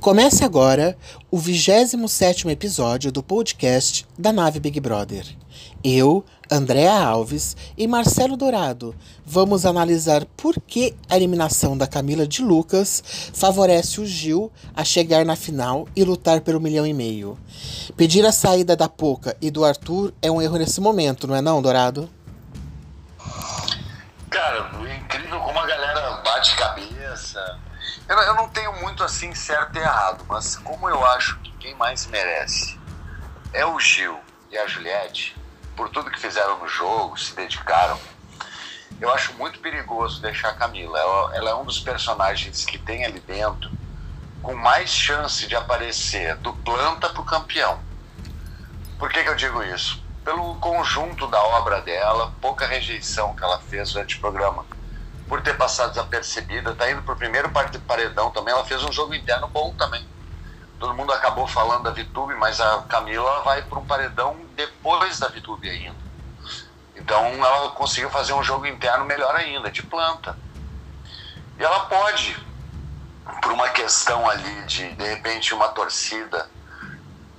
Comece agora o 27 episódio do podcast da Nave Big Brother. Eu, Andréa Alves e Marcelo Dourado vamos analisar por que a eliminação da Camila de Lucas favorece o Gil a chegar na final e lutar pelo milhão e meio. Pedir a saída da Poca e do Arthur é um erro nesse momento, não é não, Dourado? Cara, incrível como a galera bate cabeça, eu, eu não tenho muito assim certo e errado, mas como eu acho que quem mais merece é o Gil e a Juliette, por tudo que fizeram no jogo, se dedicaram, eu acho muito perigoso deixar a Camila. Ela, ela é um dos personagens que tem ali dentro com mais chance de aparecer do planta para o campeão. Por que, que eu digo isso? Pelo conjunto da obra dela, pouca rejeição que ela fez durante o programa por ter passado desapercebida, tá indo pro primeiro paredão também, ela fez um jogo interno bom também. Todo mundo acabou falando da Vitube, mas a Camila vai para um paredão depois da Vitube ainda. Então ela conseguiu fazer um jogo interno melhor ainda, de planta. E ela pode, por uma questão ali de de repente uma torcida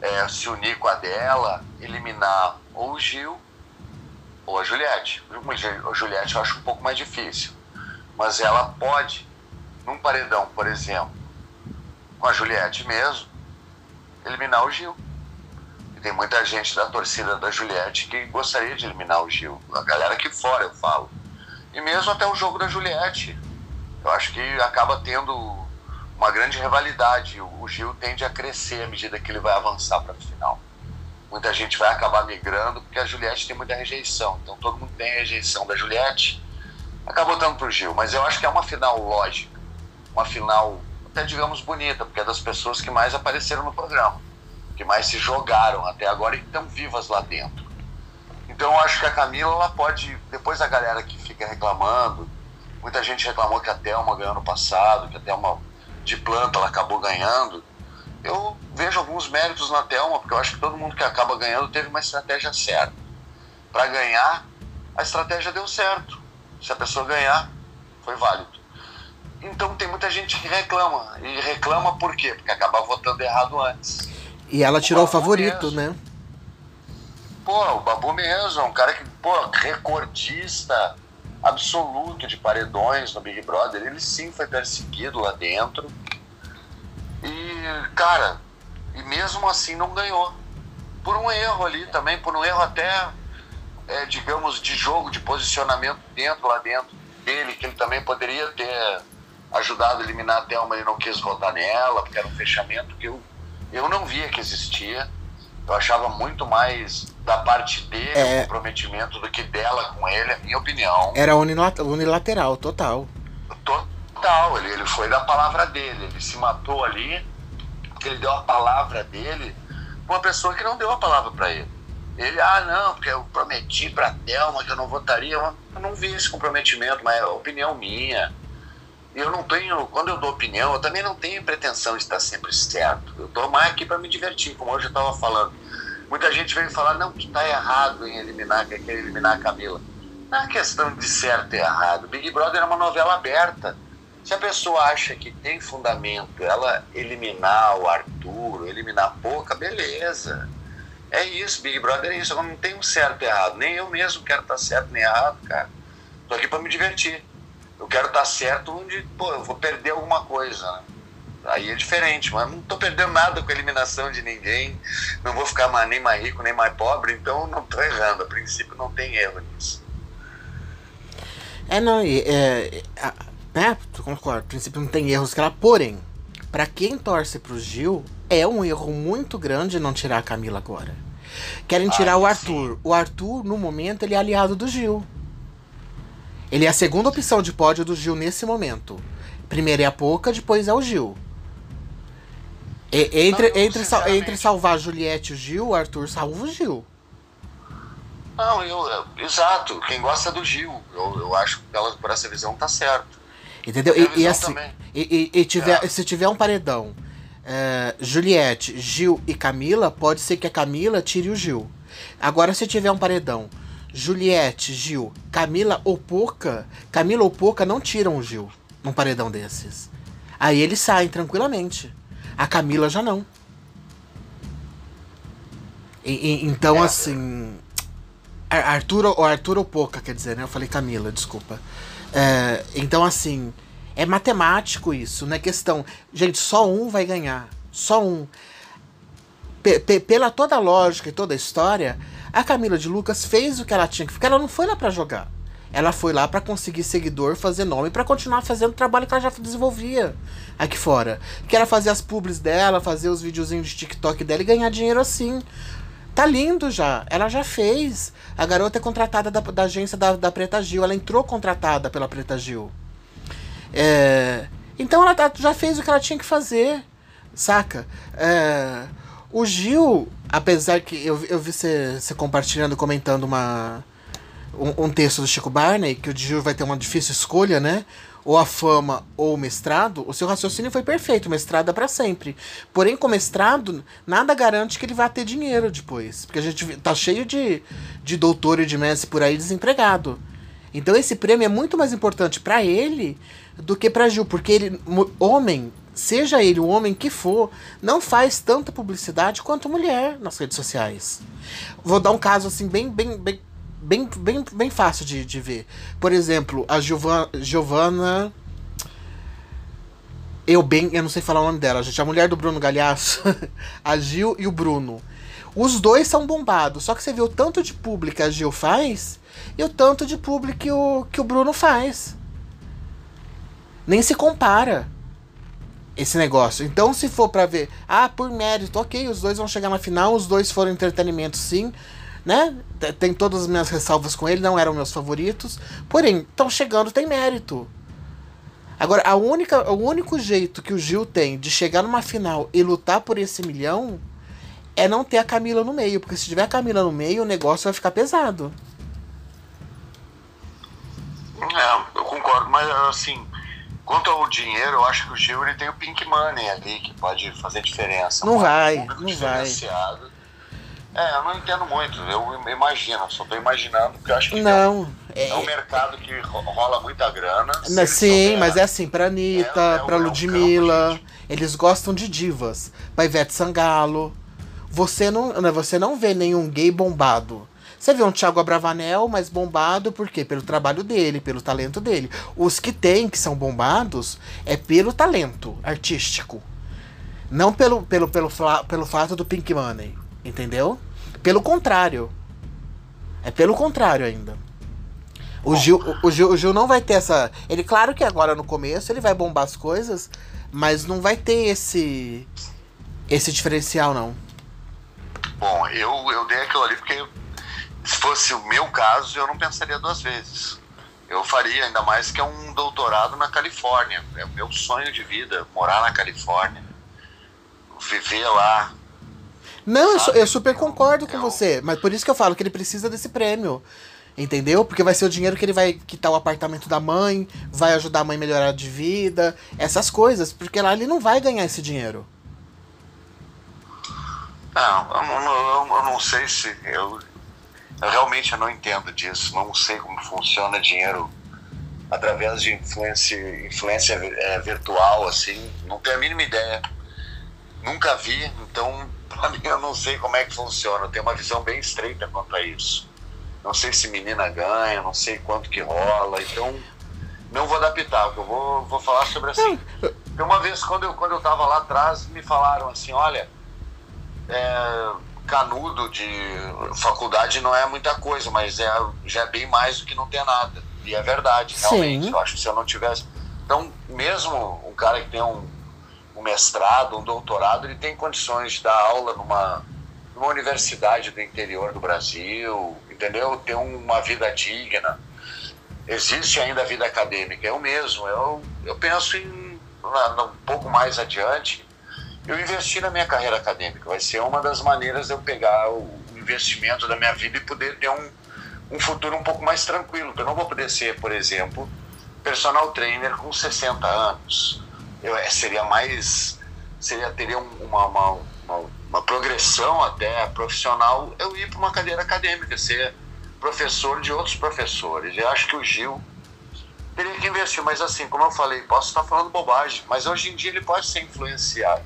é, se unir com a dela, eliminar ou o Gil ou a Juliette. A Juliette eu acho um pouco mais difícil mas ela pode, num paredão, por exemplo, com a Juliette mesmo, eliminar o Gil. E tem muita gente da torcida da Juliette que gostaria de eliminar o Gil. A galera aqui fora, eu falo. E mesmo até o jogo da Juliette. Eu acho que acaba tendo uma grande rivalidade. O Gil tende a crescer à medida que ele vai avançar para a final. Muita gente vai acabar migrando porque a Juliette tem muita rejeição. Então todo mundo tem rejeição da Juliette acabou dando pro Gil, mas eu acho que é uma final lógica, uma final até digamos bonita, porque é das pessoas que mais apareceram no programa, que mais se jogaram até agora e estão vivas lá dentro. Então eu acho que a Camila ela pode, depois da galera que fica reclamando, muita gente reclamou que a Thelma ganhou no passado, que a Thelma de planta ela acabou ganhando. Eu vejo alguns méritos na Thelma, porque eu acho que todo mundo que acaba ganhando teve uma estratégia certa. Para ganhar, a estratégia deu certo se a pessoa ganhar, foi válido. Então tem muita gente que reclama. E reclama por quê? Porque acaba votando errado antes. E ela tirou o, o favorito, mesmo. né? Pô, o Babu mesmo, é um cara que, pô, recordista absoluto de paredões no Big Brother. Ele sim foi perseguido lá dentro. E, cara, e mesmo assim não ganhou. Por um erro ali também, por um erro até é, digamos, de jogo, de posicionamento dentro, lá dentro dele, que ele também poderia ter ajudado a eliminar a Thelma, ele não quis votar nela, porque era um fechamento que eu, eu não via que existia. Eu achava muito mais da parte dele é... o comprometimento do que dela com ele, a minha opinião. Era unilateral, total. Total, ele, ele foi da palavra dele, ele se matou ali, porque ele deu a palavra dele uma pessoa que não deu a palavra para ele. Ele, ah, não, porque eu prometi pra Thelma que eu não votaria. Eu não vi esse comprometimento, mas é opinião minha. Eu não tenho, quando eu dou opinião, eu também não tenho pretensão de estar sempre certo. Eu tô mais aqui para me divertir, como hoje eu estava falando. Muita gente veio falar, não, tu tá errado em eliminar, quer eliminar a Camila. Não é questão de certo e errado. Big Brother é uma novela aberta. Se a pessoa acha que tem fundamento ela eliminar o Arthur, eliminar a Pouca, beleza. É isso, Big Brother é isso. Eu não tenho certo e errado. Nem eu mesmo quero estar certo nem errado, cara. Tô aqui para me divertir. Eu quero estar certo onde, pô, eu vou perder alguma coisa, né? Aí é diferente, mas não tô perdendo nada com a eliminação de ninguém. Não vou ficar nem mais rico nem mais pobre, então não tô errando. A princípio não tem erro nisso. É, não, é, é, né, concordo, a princípio não tem erros que ela, porém, para quem torce pro Gil, é um erro muito grande não tirar a Camila agora. Querem tirar Ai, o Arthur. Sim. O Arthur, no momento, ele é aliado do Gil. Ele é a segunda opção de pódio do Gil nesse momento. Primeiro é a Poca, depois é o Gil. E, entre, não, entre, sal, entre salvar a Juliette e o Gil, o Arthur salva o Gil. Não, eu, eu, exato. Quem gosta do Gil. Eu, eu acho que ela, por essa visão tá certo. Entendeu? E, e, assim, e, e, tiver, é. se tiver um paredão é, Juliette, Gil e Camila, pode ser que a Camila tire o Gil. Agora, se tiver um paredão Juliette, Gil, Camila ou Poca, Camila ou Poca não tiram o Gil num paredão desses. Aí eles saem tranquilamente. A Camila já não. E, e, então, é. assim. Arthur, ou Arthur ou Poca, quer dizer, né? Eu falei Camila, desculpa. É, então, assim, é matemático isso, não é questão. Gente, só um vai ganhar. Só um. P pela toda a lógica e toda a história, a Camila de Lucas fez o que ela tinha que porque ela não foi lá para jogar. Ela foi lá para conseguir seguidor, fazer nome, para continuar fazendo o trabalho que ela já desenvolvia aqui fora. Que era fazer as publis dela, fazer os videozinhos de TikTok dela e ganhar dinheiro assim. Tá lindo já. Ela já fez. A garota é contratada da, da agência da, da Preta Gil. Ela entrou contratada pela Preta Gil. É, então ela tá, já fez o que ela tinha que fazer. Saca? É, o Gil, apesar que eu, eu vi você compartilhando, comentando uma, um, um, texto do Chico Barney, que o Gil vai ter uma difícil escolha, né? ou a fama ou o mestrado, o seu raciocínio foi perfeito, mestrado é para sempre. Porém, com mestrado, nada garante que ele vai ter dinheiro depois. Porque a gente tá cheio de, de doutor e de mestre por aí desempregado. Então esse prêmio é muito mais importante para ele do que para Gil, porque ele, homem, seja ele o homem que for, não faz tanta publicidade quanto mulher nas redes sociais. Vou dar um caso assim bem, bem, bem bem, bem, bem fácil de, de ver. Por exemplo, a Giovana. Eu bem, eu não sei falar o nome dela, gente. A mulher do Bruno Galhaço, a Gil e o Bruno. Os dois são bombados, só que você vê o tanto de público que a Gil faz e o tanto de público que o, que o Bruno faz. Nem se compara esse negócio. Então, se for para ver, ah, por mérito, ok, os dois vão chegar na final, os dois foram entretenimento sim, né? Tem todas as minhas ressalvas com ele, não eram meus favoritos. Porém, estão chegando, tem mérito. Agora, a única, o único jeito que o Gil tem de chegar numa final e lutar por esse milhão é não ter a Camila no meio. Porque se tiver a Camila no meio, o negócio vai ficar pesado. É, eu concordo, mas assim, quanto ao dinheiro, eu acho que o Gil ele tem o Pink Money ali, que pode fazer diferença. Não vai, não vai. É, eu não entendo muito, eu imagino, só tô imaginando, porque eu acho que não, é, é um mercado que rola muita grana. Sim, souber, mas é assim, pra Anitta, é, é pra Ludmilla, um eles gostam de divas. Pra Ivete Sangalo. Você não, né, você não vê nenhum gay bombado. Você vê um Thiago Abravanel mais bombado, por quê? Pelo trabalho dele, pelo talento dele. Os que tem, que são bombados, é pelo talento artístico. Não pelo, pelo, pelo, pelo fato do Pink Money. Entendeu? Pelo contrário. É pelo contrário ainda. O Gil, o, Gil, o Gil não vai ter essa. Ele, claro que agora no começo ele vai bombar as coisas, mas não vai ter esse. esse diferencial, não. Bom, eu, eu dei aquilo ali porque se fosse o meu caso, eu não pensaria duas vezes. Eu faria, ainda mais que é um doutorado na Califórnia. É o meu sonho de vida, morar na Califórnia. Viver lá, não, eu, eu, super concordo com você. Mas por isso que eu falo que ele precisa desse prêmio. Entendeu? Porque vai ser o dinheiro que ele vai quitar o apartamento da mãe, vai ajudar a mãe a melhorar de vida, essas coisas. Porque lá ele não vai ganhar esse dinheiro. Não, eu, eu, eu não sei se. Eu, eu realmente não entendo disso. Não sei como funciona dinheiro através de influência, influência é, virtual, assim. Não tenho a mínima ideia. Nunca vi, então para mim eu não sei como é que funciona. Eu tenho uma visão bem estreita quanto a isso. Não sei se menina ganha, não sei quanto que rola, então não vou adaptar, eu vou, vou falar sobre assim. Uma vez quando eu, quando eu tava lá atrás, me falaram assim, olha, é, canudo de faculdade não é muita coisa, mas é, já é bem mais do que não ter nada. E é verdade, realmente. Sim. Eu acho que se eu não tivesse. Então, mesmo um cara que tem um, um mestrado, um doutorado, ele tem condições de dar aula numa, numa universidade do interior do Brasil, entendeu? Ter uma vida digna. Existe ainda a vida acadêmica. Eu mesmo, eu, eu penso em um pouco mais adiante, eu investir na minha carreira acadêmica. Vai ser uma das maneiras de eu pegar o investimento da minha vida e poder ter um, um futuro um pouco mais tranquilo. Eu não vou poder ser, por exemplo, personal trainer com 60 anos eu, é, seria mais. Seria, teria uma, uma, uma, uma progressão até profissional eu ir para uma cadeira acadêmica, ser professor de outros professores. Eu acho que o Gil teria que investir, mas assim, como eu falei, posso estar falando bobagem, mas hoje em dia ele pode ser influenciado.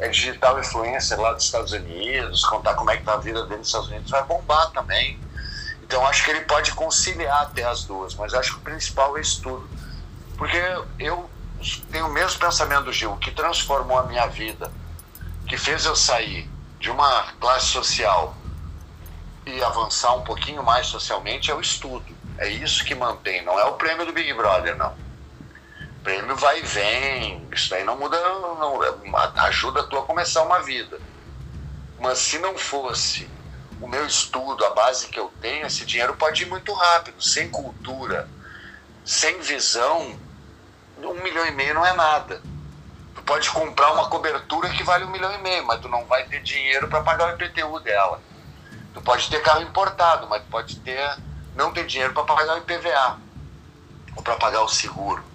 É digital influencer lá dos Estados Unidos, contar como é que tá a vida dele nos Estados Unidos, vai bombar também. Então acho que ele pode conciliar até as duas, mas acho que o principal é estudo. Porque eu tenho o mesmo pensamento do Gil, que transformou a minha vida, que fez eu sair de uma classe social e avançar um pouquinho mais socialmente é o estudo. É isso que mantém, não é o prêmio do Big Brother, não. Prêmio vai e vem, isso aí não muda, não, ajuda tu a começar uma vida. Mas se não fosse o meu estudo, a base que eu tenho, esse dinheiro pode ir muito rápido, sem cultura, sem visão, um milhão e meio não é nada. Tu pode comprar uma cobertura que vale um milhão e meio, mas tu não vai ter dinheiro para pagar o IPTU dela. Tu pode ter carro importado, mas pode ter não ter dinheiro para pagar o IPVA ou para pagar o seguro.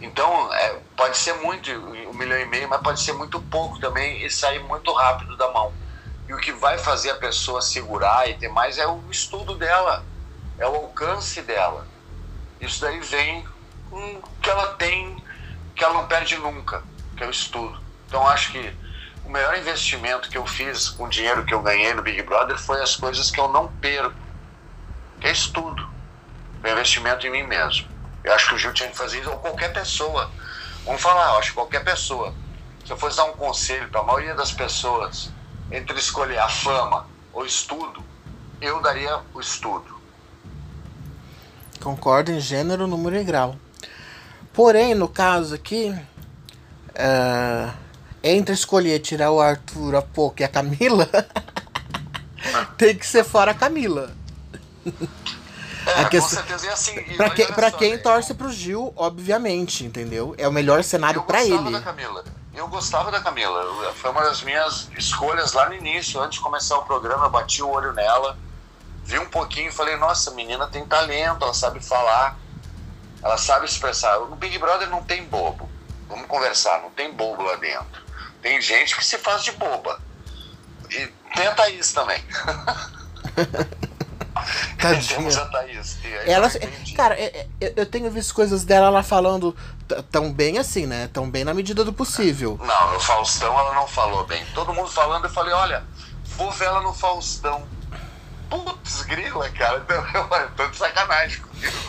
Então, é, pode ser muito, um milhão e meio, mas pode ser muito pouco também e sair muito rápido da mão. E o que vai fazer a pessoa segurar e ter mais é o estudo dela, é o alcance dela. Isso daí vem com que ela tem, que ela não perde nunca, que é o estudo. Então, acho que o melhor investimento que eu fiz com o dinheiro que eu ganhei no Big Brother foi as coisas que eu não perco, que é estudo, o investimento em mim mesmo. Eu acho que o Gil tinha que fazer isso, ou qualquer pessoa. Vamos falar, eu acho que qualquer pessoa. Se eu fosse dar um conselho para a maioria das pessoas entre escolher a fama ou estudo, eu daria o estudo. Concordo em gênero, número e grau. Porém, no caso aqui, uh, entre escolher tirar o Arthur, a Poca e a Camila, tem que ser fora a Camila. É, com certeza é assim. Pra, que, pra só, quem né? torce pro Gil, obviamente, entendeu? É o melhor cenário para ele. Eu gostava da Camila. Eu gostava da Camila. Foi uma das minhas escolhas lá no início, antes de começar o programa, eu bati o olho nela, vi um pouquinho e falei, nossa, a menina tem talento, ela sabe falar, ela sabe expressar. No Big Brother não tem bobo. Vamos conversar, não tem bobo lá dentro. Tem gente que se faz de boba. E tenta isso também. Tadinha. Ela, cara, é, é, eu tenho visto coisas dela ela falando tão bem assim, né? Tão bem na medida do possível. Não, no Faustão ela não falou bem. Todo mundo falando, eu falei, olha, vou ver ela no Faustão. Putz, grila, cara. Tô de sacanagem.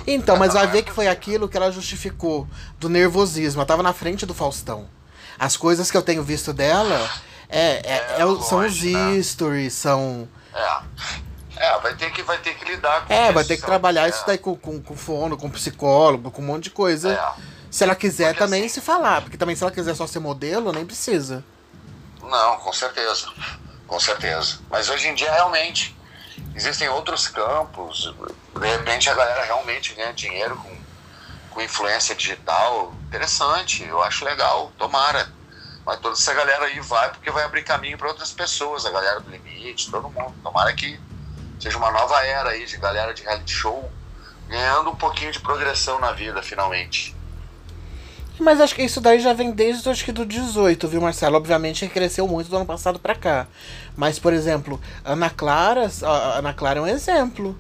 Então, mas vai ver que foi aquilo que ela justificou do nervosismo. Ela tava na frente do Faustão. As coisas que eu tenho visto dela é, é, é, é são os né? stories, são. É. É, vai ter que, vai ter que lidar com É, isso, vai ter que trabalhar é. isso daí com, com, com fono, com psicólogo, com um monte de coisa. É. Se ela quiser porque também assim, se falar, porque também se ela quiser só ser modelo, nem precisa. Não, com certeza. Com certeza. Mas hoje em dia realmente existem outros campos. De repente a galera realmente ganha dinheiro com, com influência digital. Interessante, eu acho legal, tomara. Mas toda essa galera aí vai porque vai abrir caminho para outras pessoas, a galera do limite, todo mundo. Tomara que seja uma nova era aí de galera de reality show ganhando um pouquinho de progressão na vida, finalmente. Mas acho que isso daí já vem desde acho que do 18, viu, Marcelo? Obviamente cresceu muito do ano passado para cá. Mas, por exemplo, Ana Clara, Ana Clara é um exemplo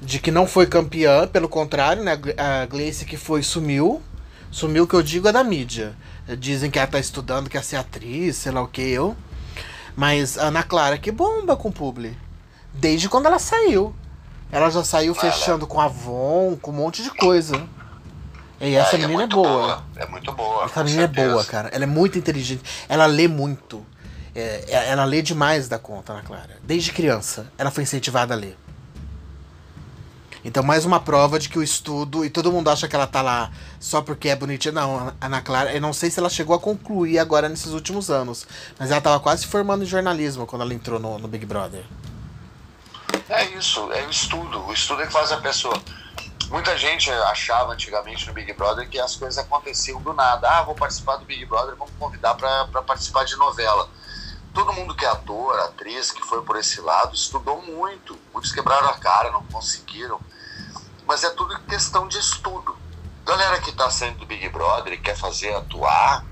de que não foi campeã, pelo contrário, né? A Gleice que foi sumiu. Sumiu que eu digo é da mídia. Dizem que ela tá estudando, quer ser atriz, sei lá o que eu. Mas Ana Clara que bomba com o publi desde quando ela saiu. Ela já saiu fechando com a Avon, com um monte de coisa. E essa é, menina é, é boa. boa. É muito boa. Essa menina certeza. é boa, cara. Ela é muito inteligente. Ela lê muito. É, é, ela lê demais da conta, Ana Clara. Desde criança, ela foi incentivada a ler. Então, mais uma prova de que o estudo. E todo mundo acha que ela tá lá só porque é bonitinha. Não, Ana Clara, eu não sei se ela chegou a concluir agora nesses últimos anos. Mas ela tava quase formando em jornalismo quando ela entrou no, no Big Brother. É isso, é o estudo. O estudo é que faz a pessoa. Muita gente achava antigamente no Big Brother que as coisas aconteciam do nada. Ah, vou participar do Big Brother, vamos convidar para participar de novela. Todo mundo que é ator, atriz, que foi por esse lado, estudou muito. Muitos quebraram a cara, não conseguiram. Mas é tudo questão de estudo. Galera que está saindo do Big Brother e quer fazer atuar,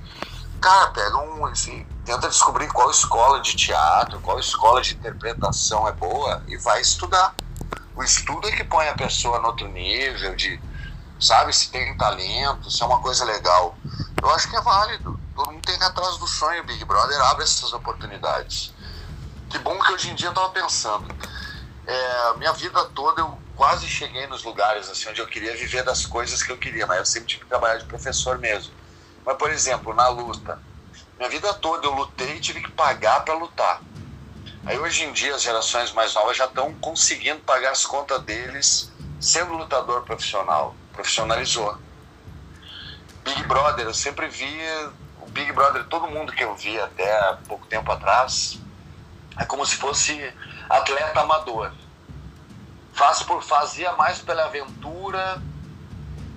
cara, pega um, assim, tenta descobrir qual escola de teatro, qual escola de interpretação é boa e vai estudar. O estudo é que põe a pessoa no outro nível, de sabe se tem talento, se é uma coisa legal. Eu acho que é válido. Todo mundo tem que ir atrás do sonho. Big Brother abre essas oportunidades. Que bom que hoje em dia eu tava pensando. É, minha vida toda eu quase cheguei nos lugares assim onde eu queria viver das coisas que eu queria, mas eu sempre tive que trabalhar de professor mesmo. Mas, por exemplo, na luta, minha vida toda eu lutei e tive que pagar para lutar. Aí hoje em dia as gerações mais novas já estão conseguindo pagar as contas deles sendo lutador profissional. Profissionalizou. Big Brother, eu sempre vi o Big Brother, todo mundo que eu vi até pouco tempo atrás, é como se fosse atleta amador. Faz por, fazia mais pela aventura,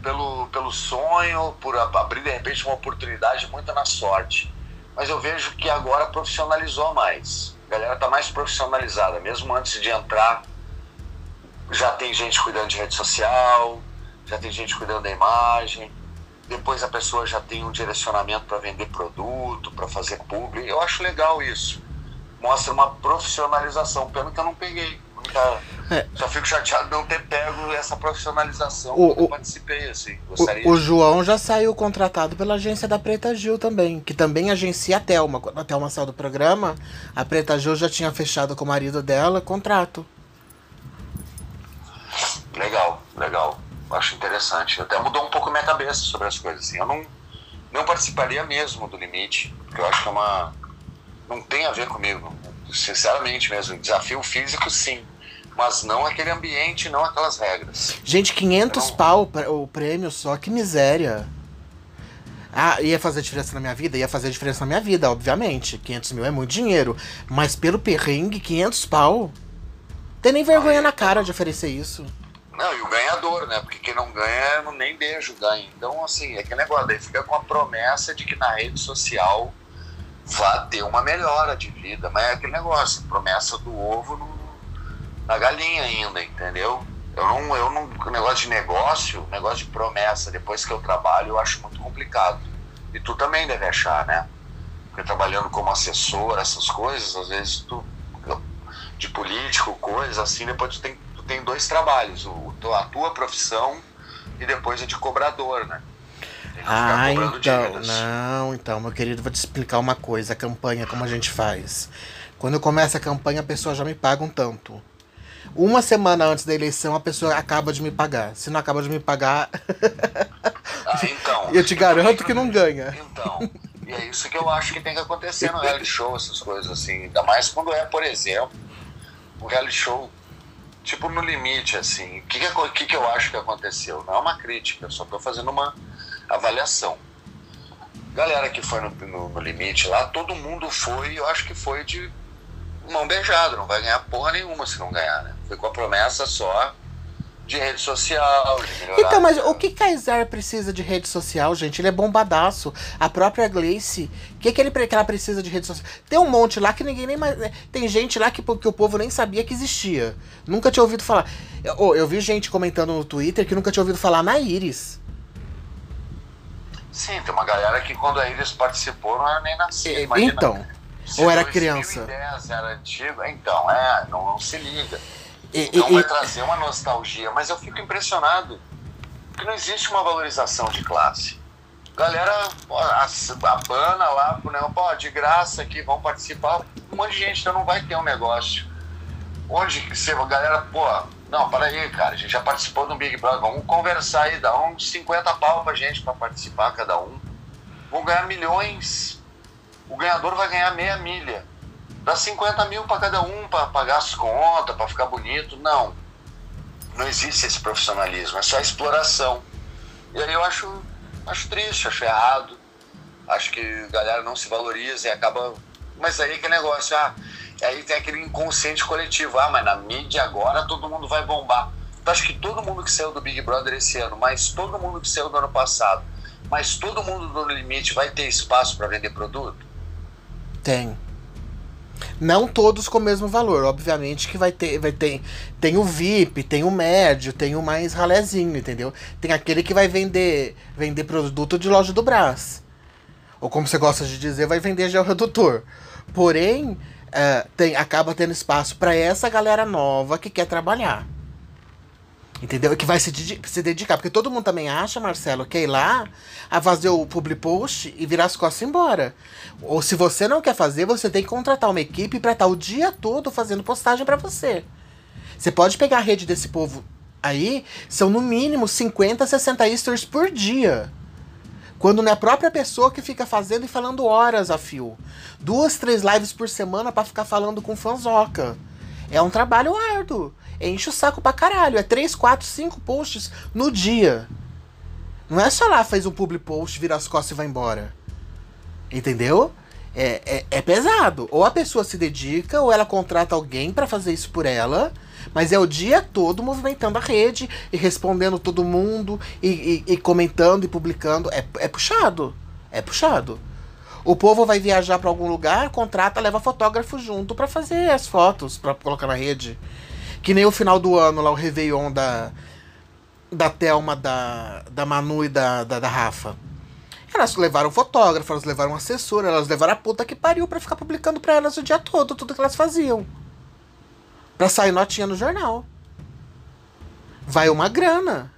pelo, pelo sonho, por abrir de repente uma oportunidade, muita na sorte. Mas eu vejo que agora profissionalizou mais. A galera tá mais profissionalizada, mesmo antes de entrar, já tem gente cuidando de rede social, já tem gente cuidando da imagem. Depois a pessoa já tem um direcionamento para vender produto, para fazer público. Eu acho legal isso mostra uma profissionalização. Pena que eu não peguei. Nunca, é. Só fico chateado de não ter pego essa profissionalização o, eu participei, assim. Gostaria o, o João já saiu contratado pela agência da Preta Gil também, que também agencia a Thelma. Quando a Thelma saiu do programa, a Preta Gil já tinha fechado com o marido dela contrato. Legal, legal. Acho interessante. Até mudou um pouco minha cabeça sobre as coisas. Assim. Eu não, não participaria mesmo do limite, porque eu acho que é uma não tem a ver comigo, sinceramente mesmo. Desafio físico, sim. Mas não aquele ambiente, não aquelas regras. Gente, 500 não... pau o prêmio só, que miséria. Ah, ia fazer diferença na minha vida? Ia fazer diferença na minha vida, obviamente. 500 mil é muito dinheiro. Mas pelo perrengue, 500 pau. Tem nem vergonha ah, na cara de oferecer isso. Não, e o ganhador, né? Porque quem não ganha, nem beijo ganha. Então, assim, é que negócio. Daí fica com a promessa de que na rede social vá ter uma melhora de vida. Mas é aquele negócio, promessa do ovo no, na galinha ainda, entendeu? Eu não, eu não, negócio de negócio, negócio de promessa, depois que eu trabalho, eu acho muito complicado. E tu também deve achar, né? Porque trabalhando como assessor, essas coisas, às vezes tu, de político, coisa assim, depois tu tem, tu tem dois trabalhos, o, a tua profissão e depois a de cobrador, né? Ah, então. Não, então, meu querido, vou te explicar uma coisa: a campanha, como a gente faz. Quando começa a campanha, a pessoa já me paga um tanto. Uma semana antes da eleição, a pessoa acaba de me pagar. Se não acaba de me pagar. ah, então. Eu te garanto que não ganha. Então. E é isso que eu acho que tem que acontecer no reality show, essas coisas assim. Ainda mais quando é, por exemplo, um reality show tipo no limite, assim. O que, que, que eu acho que aconteceu? Não é uma crítica, eu só tô fazendo uma avaliação. Galera que foi no, no, no, limite lá, todo mundo foi, eu acho que foi de mão beijada, não vai ganhar porra nenhuma se não ganhar, né? Foi com a promessa só de rede social, de melhorar. Então, mas o que Kaysar precisa de rede social, gente? Ele é bombadaço. A própria Gleice, o que, que, ele, que ela precisa de rede social? Tem um monte lá que ninguém nem mais. Né? Tem gente lá que, que o povo nem sabia que existia. Nunca tinha ouvido falar. Eu, eu vi gente comentando no Twitter que nunca tinha ouvido falar na Iris. Sim, tem uma galera que quando a Iris participou não era nem nascida. Imagina, então, ou era criança. 2010 era antigo, então, é, não, não se liga. E, então vai trazer uma nostalgia, mas eu fico impressionado que não existe uma valorização de classe. Galera, a, a bana lá, né, pô, de graça aqui, vão participar. Um monte de gente, então não vai ter um negócio. Onde se a galera, pô, não, para aí, cara. A gente já participou do Big Brother. Vamos conversar aí, dá uns 50 pau pra gente para participar cada um. Vão ganhar milhões. O ganhador vai ganhar meia milha. Dá 50 mil para cada um para pagar as contas, para ficar bonito. Não. Não existe esse profissionalismo, é só exploração. E aí eu acho, acho triste, acho errado. Acho que a galera não se valoriza e acaba. Mas aí que negócio, ah, Aí tem aquele inconsciente coletivo. Ah, mas na mídia agora todo mundo vai bombar. Tu acha que todo mundo que saiu do Big Brother esse ano, mas todo mundo que saiu do ano passado, mas todo mundo do limite vai ter espaço para vender produto? Tem. Não todos com o mesmo valor, obviamente que vai ter, vai ter, tem o VIP, tem o médio, tem o mais ralézinho, entendeu? Tem aquele que vai vender, vender produto de loja do Brás. Ou como você gosta de dizer, vai vender gel redutor. Porém, é, tem, acaba tendo espaço para essa galera nova que quer trabalhar. Entendeu? Que vai se, se dedicar. Porque todo mundo também acha, Marcelo, que é ir lá a fazer o public post e virar as costas e embora. Ou se você não quer fazer, você tem que contratar uma equipe para estar o dia todo fazendo postagem para você. Você pode pegar a rede desse povo aí, são no mínimo 50, 60 stories por dia. Quando não é a própria pessoa que fica fazendo e falando horas a fio. Duas, três lives por semana para ficar falando com fanzoca. É um trabalho árduo enche o saco pra caralho. É 3, 4, 5 posts no dia. Não é só lá faz um public post, vira as costas e vai embora. Entendeu? É, é, é pesado. Ou a pessoa se dedica, ou ela contrata alguém para fazer isso por ela. Mas é o dia todo movimentando a rede e respondendo todo mundo e, e, e comentando e publicando. É, é puxado. É puxado. O povo vai viajar para algum lugar, contrata, leva fotógrafo junto para fazer as fotos, para colocar na rede. Que nem o final do ano lá, o Réveillon da, da Thelma, da, da Manu e da, da, da Rafa. Elas levaram fotógrafo, elas levaram assessor, elas levaram a puta que pariu pra ficar publicando pra elas o dia todo, tudo que elas faziam. Pra sair notinha no jornal. Vai uma grana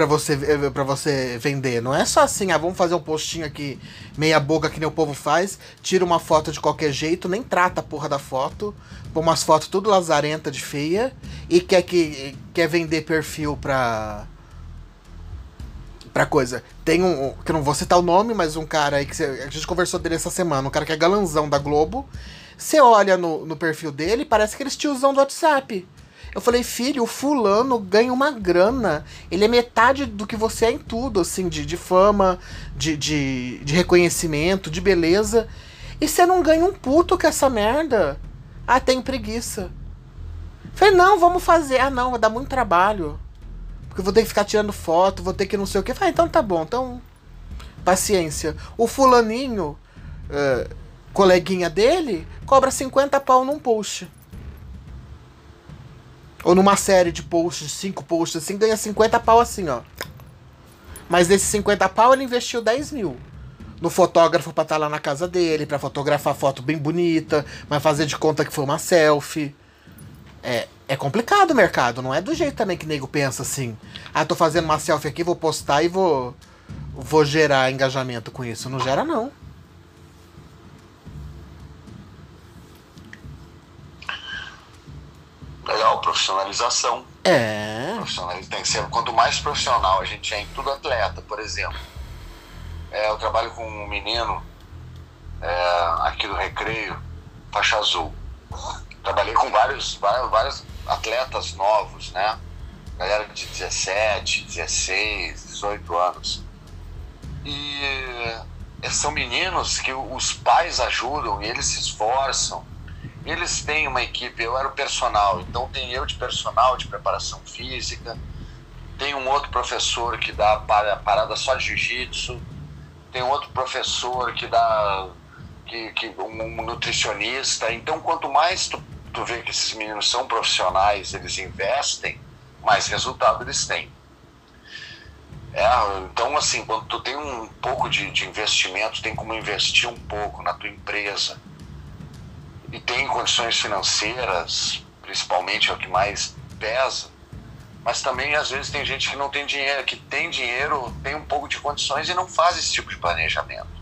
para você para você vender. Não é só assim, ah, vamos fazer um postinho aqui meia boca que nem o povo faz, tira uma foto de qualquer jeito, nem trata a porra da foto, põe umas fotos tudo lazarenta de feia e quer que quer vender perfil pra pra coisa. Tem um, que não vou citar o nome, mas um cara aí que a gente conversou dele essa semana, um cara que é galanzão da Globo. Você olha no, no perfil dele, parece aqueles tiozão do WhatsApp. Eu falei, filho, o fulano ganha uma grana. Ele é metade do que você é em tudo, assim, de, de fama, de, de, de reconhecimento, de beleza. E você não ganha um puto com essa merda. Ah, tem preguiça. falei, não, vamos fazer. Ah, não, vai dar muito trabalho. Porque eu vou ter que ficar tirando foto, vou ter que não sei o que. falei, então tá bom, então. Paciência. O fulaninho, uh, coleguinha dele, cobra 50 pau num post. Ou numa série de posts, cinco posts assim, ganha 50 pau assim, ó. Mas desses 50 pau ele investiu 10 mil. No fotógrafo pra estar tá lá na casa dele, para fotografar foto bem bonita, mas fazer de conta que foi uma selfie. É, é complicado o mercado, não é do jeito também que nego pensa assim. Ah, tô fazendo uma selfie aqui, vou postar e vou, vou gerar engajamento com isso. Não gera, não. Legal, profissionalização. É. Profissionaliz... Tem que ser, quanto mais profissional a gente é em tudo atleta, por exemplo. É, eu trabalho com um menino é, aqui do Recreio, faixa azul. Trabalhei com vários, vários, vários atletas novos, né? Galera de 17, 16, 18 anos. E é, são meninos que os pais ajudam e eles se esforçam eles têm uma equipe, eu era o personal, então tem eu de personal, de preparação física, tem um outro professor que dá parada só de jiu-jitsu, tem outro professor que dá que, que um nutricionista. Então, quanto mais tu, tu vê que esses meninos são profissionais, eles investem, mais resultado eles têm. É, então, assim, quando tu tem um pouco de, de investimento, tem como investir um pouco na tua empresa e tem condições financeiras, principalmente é o que mais pesa, mas também às vezes tem gente que não tem dinheiro, que tem dinheiro, tem um pouco de condições e não faz esse tipo de planejamento.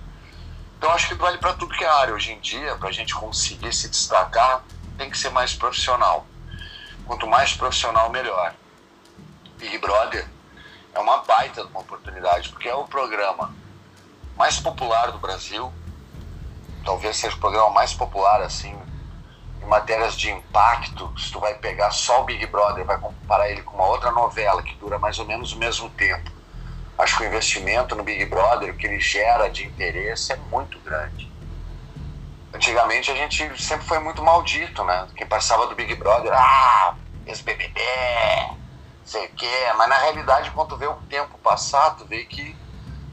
Então acho que vale para tudo que é área hoje em dia, para a gente conseguir se destacar, tem que ser mais profissional. Quanto mais profissional, melhor. Big Brother é uma baita de uma oportunidade, porque é o programa mais popular do Brasil, talvez seja o programa mais popular assim em matérias de impacto. Se tu vai pegar só o Big Brother, vai comparar ele com uma outra novela que dura mais ou menos o mesmo tempo. Acho que o investimento no Big Brother, o que ele gera de interesse é muito grande. Antigamente a gente sempre foi muito maldito, né? Quem passava do Big Brother, ah, ex-BBB, sei o quê. Mas na realidade, quando tu vê o tempo passar, tu vê que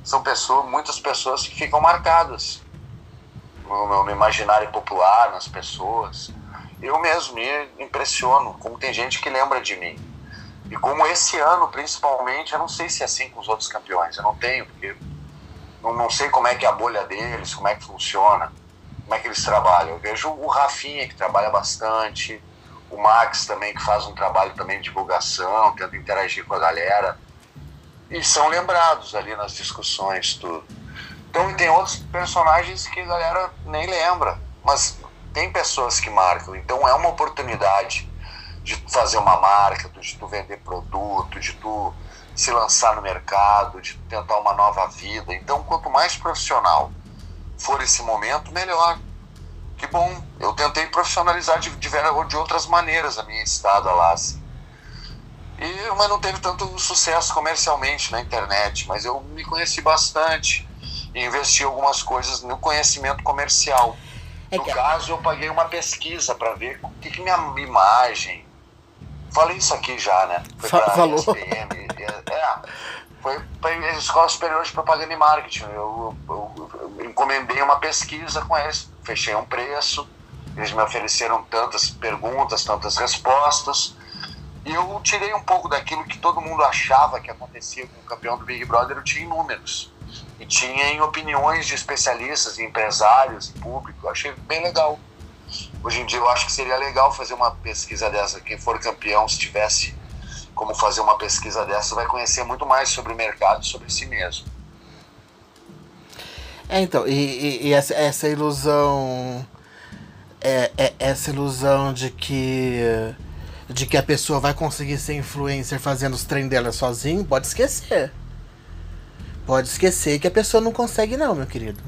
são pessoas, muitas pessoas que ficam marcadas no, no imaginário popular, nas pessoas. Eu mesmo me impressiono como tem gente que lembra de mim. E como esse ano, principalmente, eu não sei se é assim com os outros campeões, eu não tenho, porque não, não sei como é que é a bolha deles, como é que funciona, como é que eles trabalham. Eu vejo o Rafinha, que trabalha bastante, o Max também, que faz um trabalho também de divulgação, tenta interagir com a galera. E são lembrados ali nas discussões, tudo. Então, e tem outros personagens que a galera nem lembra, mas tem pessoas que marcam. Então, é uma oportunidade de fazer uma marca, de tu vender produto, de tu se lançar no mercado, de tentar uma nova vida. Então, quanto mais profissional for esse momento, melhor. Que bom. Eu tentei profissionalizar de, de, de outras maneiras a minha estada lá. Assim. E, mas não teve tanto sucesso comercialmente na internet. Mas eu me conheci bastante e investi algumas coisas no conhecimento comercial. É no caso, eu paguei uma pesquisa para ver o que, que minha imagem. Falei isso aqui já, né? Foi para Falou. SPM. É, foi para a Escola Superior de Propaganda e Marketing. Eu, eu, eu, encomendei uma pesquisa com eles, fechei um preço, eles me ofereceram tantas perguntas, tantas respostas, e eu tirei um pouco daquilo que todo mundo achava que acontecia com o campeão do Big Brother, eu tinha em números. E tinha em opiniões de especialistas, de empresários, de público. Eu achei bem legal. Hoje em dia eu acho que seria legal fazer uma pesquisa dessa. Quem for campeão, se tivesse como fazer uma pesquisa dessa, vai conhecer muito mais sobre o mercado e sobre si mesmo. É, então, e, e, e essa, essa, ilusão. É, é, essa ilusão de que. De que a pessoa vai conseguir ser influencer fazendo os treinos dela sozinho, pode esquecer. Pode esquecer que a pessoa não consegue, não, meu querido.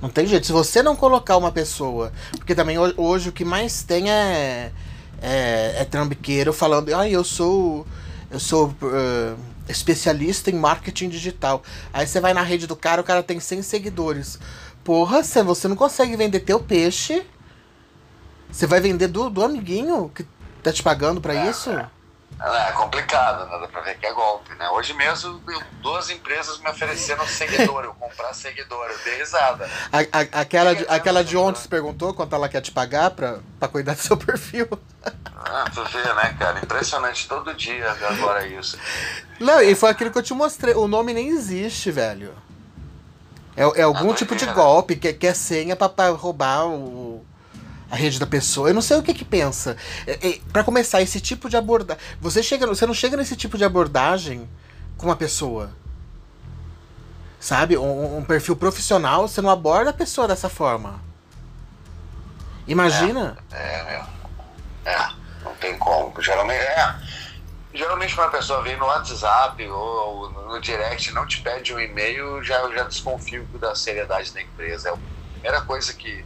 Não tem jeito. Se você não colocar uma pessoa. Porque também hoje, o que mais tem é é, é trambiqueiro falando, ah, eu sou. Eu sou uh, especialista em marketing digital. Aí você vai na rede do cara, o cara tem 100 seguidores. Porra, se você não consegue vender teu peixe, você vai vender do, do amiguinho que tá te pagando para é, isso? É. É complicado, né? dá pra ver que é golpe, né? Hoje mesmo, eu, duas empresas me ofereceram seguidor, eu comprar seguidor, eu dei risada. A, a, aquela, de, aquela de ontem se perguntou quanto ela quer te pagar pra, pra cuidar do seu perfil. Ah, tu vê, né, cara? Impressionante todo dia agora isso. Não, e foi aquilo que eu te mostrei. O nome nem existe, velho. É, é algum ah, tipo de golpe, que, que é senha pra, pra roubar o a rede da pessoa. Eu não sei o que que pensa. É, é, para começar, esse tipo de abordagem. Você, chega, você não chega nesse tipo de abordagem com uma pessoa. Sabe? Um, um, perfil profissional, você não aborda a pessoa dessa forma. Imagina. É, é, é, é não tem como. Geralmente, é. Geralmente, quando a pessoa vem no WhatsApp ou no direct não te pede um e-mail, já, já desconfio da seriedade da empresa. É a primeira coisa que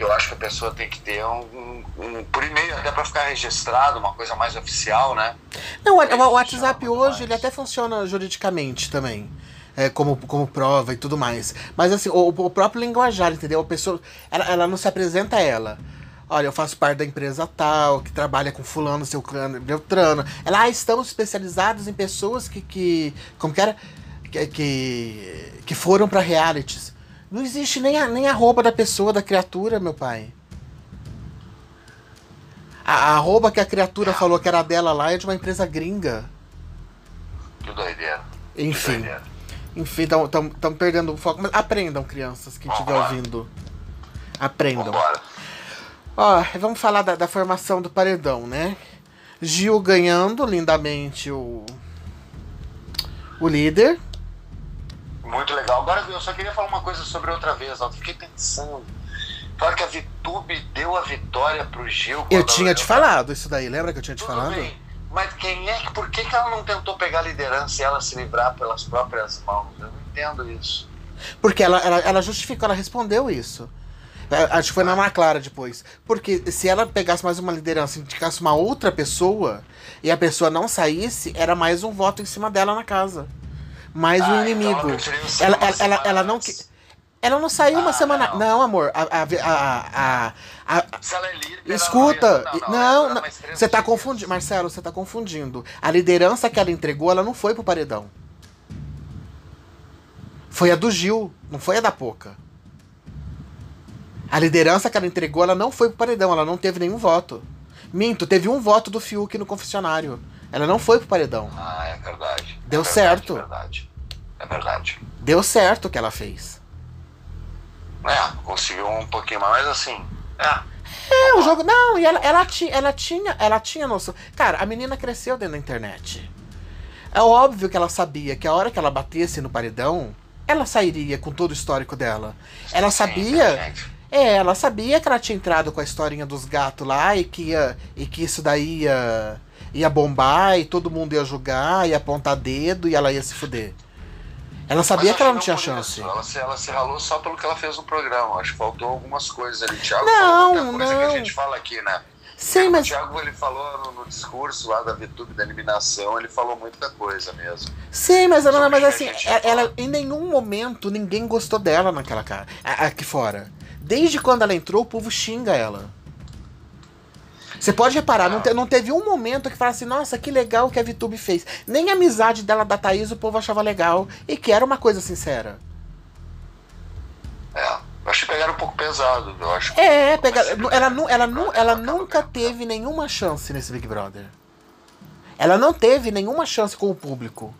que eu acho que a pessoa tem que ter um, um, um por e-mail até para ficar registrado, uma coisa mais oficial, né? Não, o, o WhatsApp hoje mais. ele até funciona juridicamente também. É, como, como prova e tudo mais. Mas assim, o, o próprio linguajar, entendeu? A pessoa, ela, ela não se apresenta a ela. Olha, eu faço parte da empresa tal, que trabalha com fulano, seu cano, Beltrano. Ela, ah, estamos especializados em pessoas que, que como que era? Que, que, que foram para realities. Não existe nem a, nem a roupa da pessoa, da criatura, meu pai. A, a roupa que a criatura falou que era dela lá é de uma empresa gringa. Que doideira. Enfim. Que doideira. Enfim, estão perdendo o foco. Mas aprendam, crianças que estiver ouvindo. Aprendam. Vambora. Ó, vamos falar da, da formação do paredão, né? Gil ganhando lindamente o, o líder. Muito legal. Agora eu só queria falar uma coisa sobre outra vez, Alto. Fiquei pensando. Claro que a Vitube deu a vitória pro Gil. Eu tinha te falado isso daí, lembra que eu tinha te Tudo falado? Bem. Mas quem é que. Por que, que ela não tentou pegar a liderança e ela se livrar pelas próprias mãos? Eu não entendo isso. Porque ela, ela, ela justificou, ela respondeu isso. É, acho que foi na Ana Clara depois. Porque se ela pegasse mais uma liderança e indicasse uma outra pessoa e a pessoa não saísse, era mais um voto em cima dela na casa mais ah, um inimigo. Então ela, ela, ela, ela, não. Ela não saiu ah, uma semana. Não, não amor. A, a, a, a, a é líder, escuta. Não, não. Você tá confundindo. Marcelo, você tá confundindo. A liderança que ela entregou, ela não foi pro paredão. Foi a do Gil, não foi a da Poca. A liderança que ela entregou, ela não foi pro paredão, ela não teve nenhum voto. Minto, teve um voto do Fiuk no confessionário. Ela não foi pro paredão. Ah, é verdade. Deu é verdade, certo. É verdade. É verdade. Deu certo o que ela fez. É, conseguiu um pouquinho mais, assim. É. É, o jogo. Não, e ela, ela, tinha, ela tinha. Ela tinha noção. Cara, a menina cresceu dentro da internet. É óbvio que ela sabia que a hora que ela batesse no paredão, ela sairia com todo o histórico dela. Ela sabia. É, ela sabia que ela tinha entrado com a historinha dos gatos lá e que, ia, e que isso daí ia, ia bombar e todo mundo ia julgar, ia apontar dedo e ela ia se fuder. Ela sabia que ela não tinha chance. Ela se, ela se ralou só pelo que ela fez no programa. Acho que faltou algumas coisas ali. Thiago não, falou muita coisa não. que a gente fala aqui, né? Sim, o mas. Thiago ele falou no, no discurso lá da VTube da eliminação, ele falou muita coisa mesmo. Sim, mas, ela, Sobre mas o que a assim, ela, ela- em nenhum momento ninguém gostou dela naquela cara. Aqui fora. Desde quando ela entrou, o povo xinga ela. Você pode reparar, não, te- não teve um momento que fala assim, nossa, que legal que a VTube fez. Nem a amizade dela da Thaís o povo achava legal e que era uma coisa sincera. É, eu acho que pegaram um pouco pesado. Eu acho É, pega, ela, nu- ela, nu- ela nunca teve nenhuma chance nesse Big Brother. Ela não teve nenhuma chance com o público.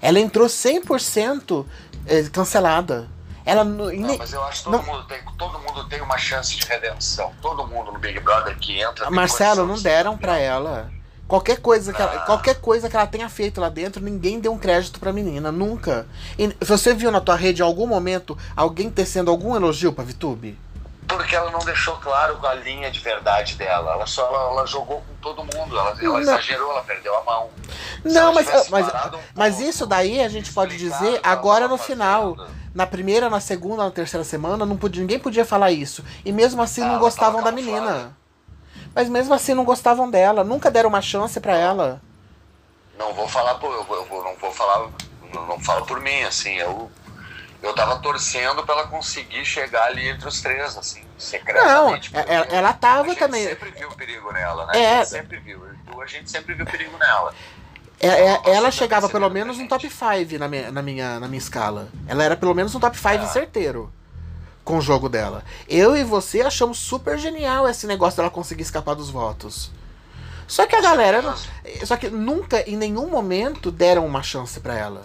Ela entrou 100% eh, cancelada. Ela nu- Não, mas eu acho que todo, não- mundo tem, todo mundo tem uma chance de redenção. Todo mundo no Big Brother que entra. Marcelo, não de deram pra ela. Qualquer coisa, que ela, Ah. qualquer coisa que ela tenha feito lá dentro, ninguém deu um crédito pra menina. Nunca. E você viu na tua rede em algum momento alguém tecendo algum elogio pra Vitube? Porque ela não deixou claro a linha de verdade dela. Ela só ela, ela jogou com todo mundo. Ela, ela exagerou, ela perdeu a mão. Se Não, mas, mas, um mas pouco, isso daí a gente pode dizer agora no final. fazendo. Na primeira, na segunda, na terceira semana, não podia, ninguém podia falar isso. E mesmo assim Ah, não gostavam tava da menina. Mas mesmo assim não gostavam dela. Nunca deram uma chance pra ela. Não vou falar por. Eu, eu não vou falar. Não, não falo por mim, assim. Eu, eu tava torcendo pra ela conseguir chegar ali entre os três, assim, secretamente. Não, ela- ela tava a gente também- sempre viu o perigo nela, né? É. A gente sempre viu. A gente sempre viu perigo nela. É, é, ela chegava pelo menos no gente? top 5 na minha, na, minha, na minha escala. Ela era pelo menos no top 5 Ah. certeiro com o jogo dela. Eu e você achamos super genial esse negócio dela conseguir escapar dos votos. Só que a galera. Só que nunca, em nenhum momento, deram uma chance pra ela.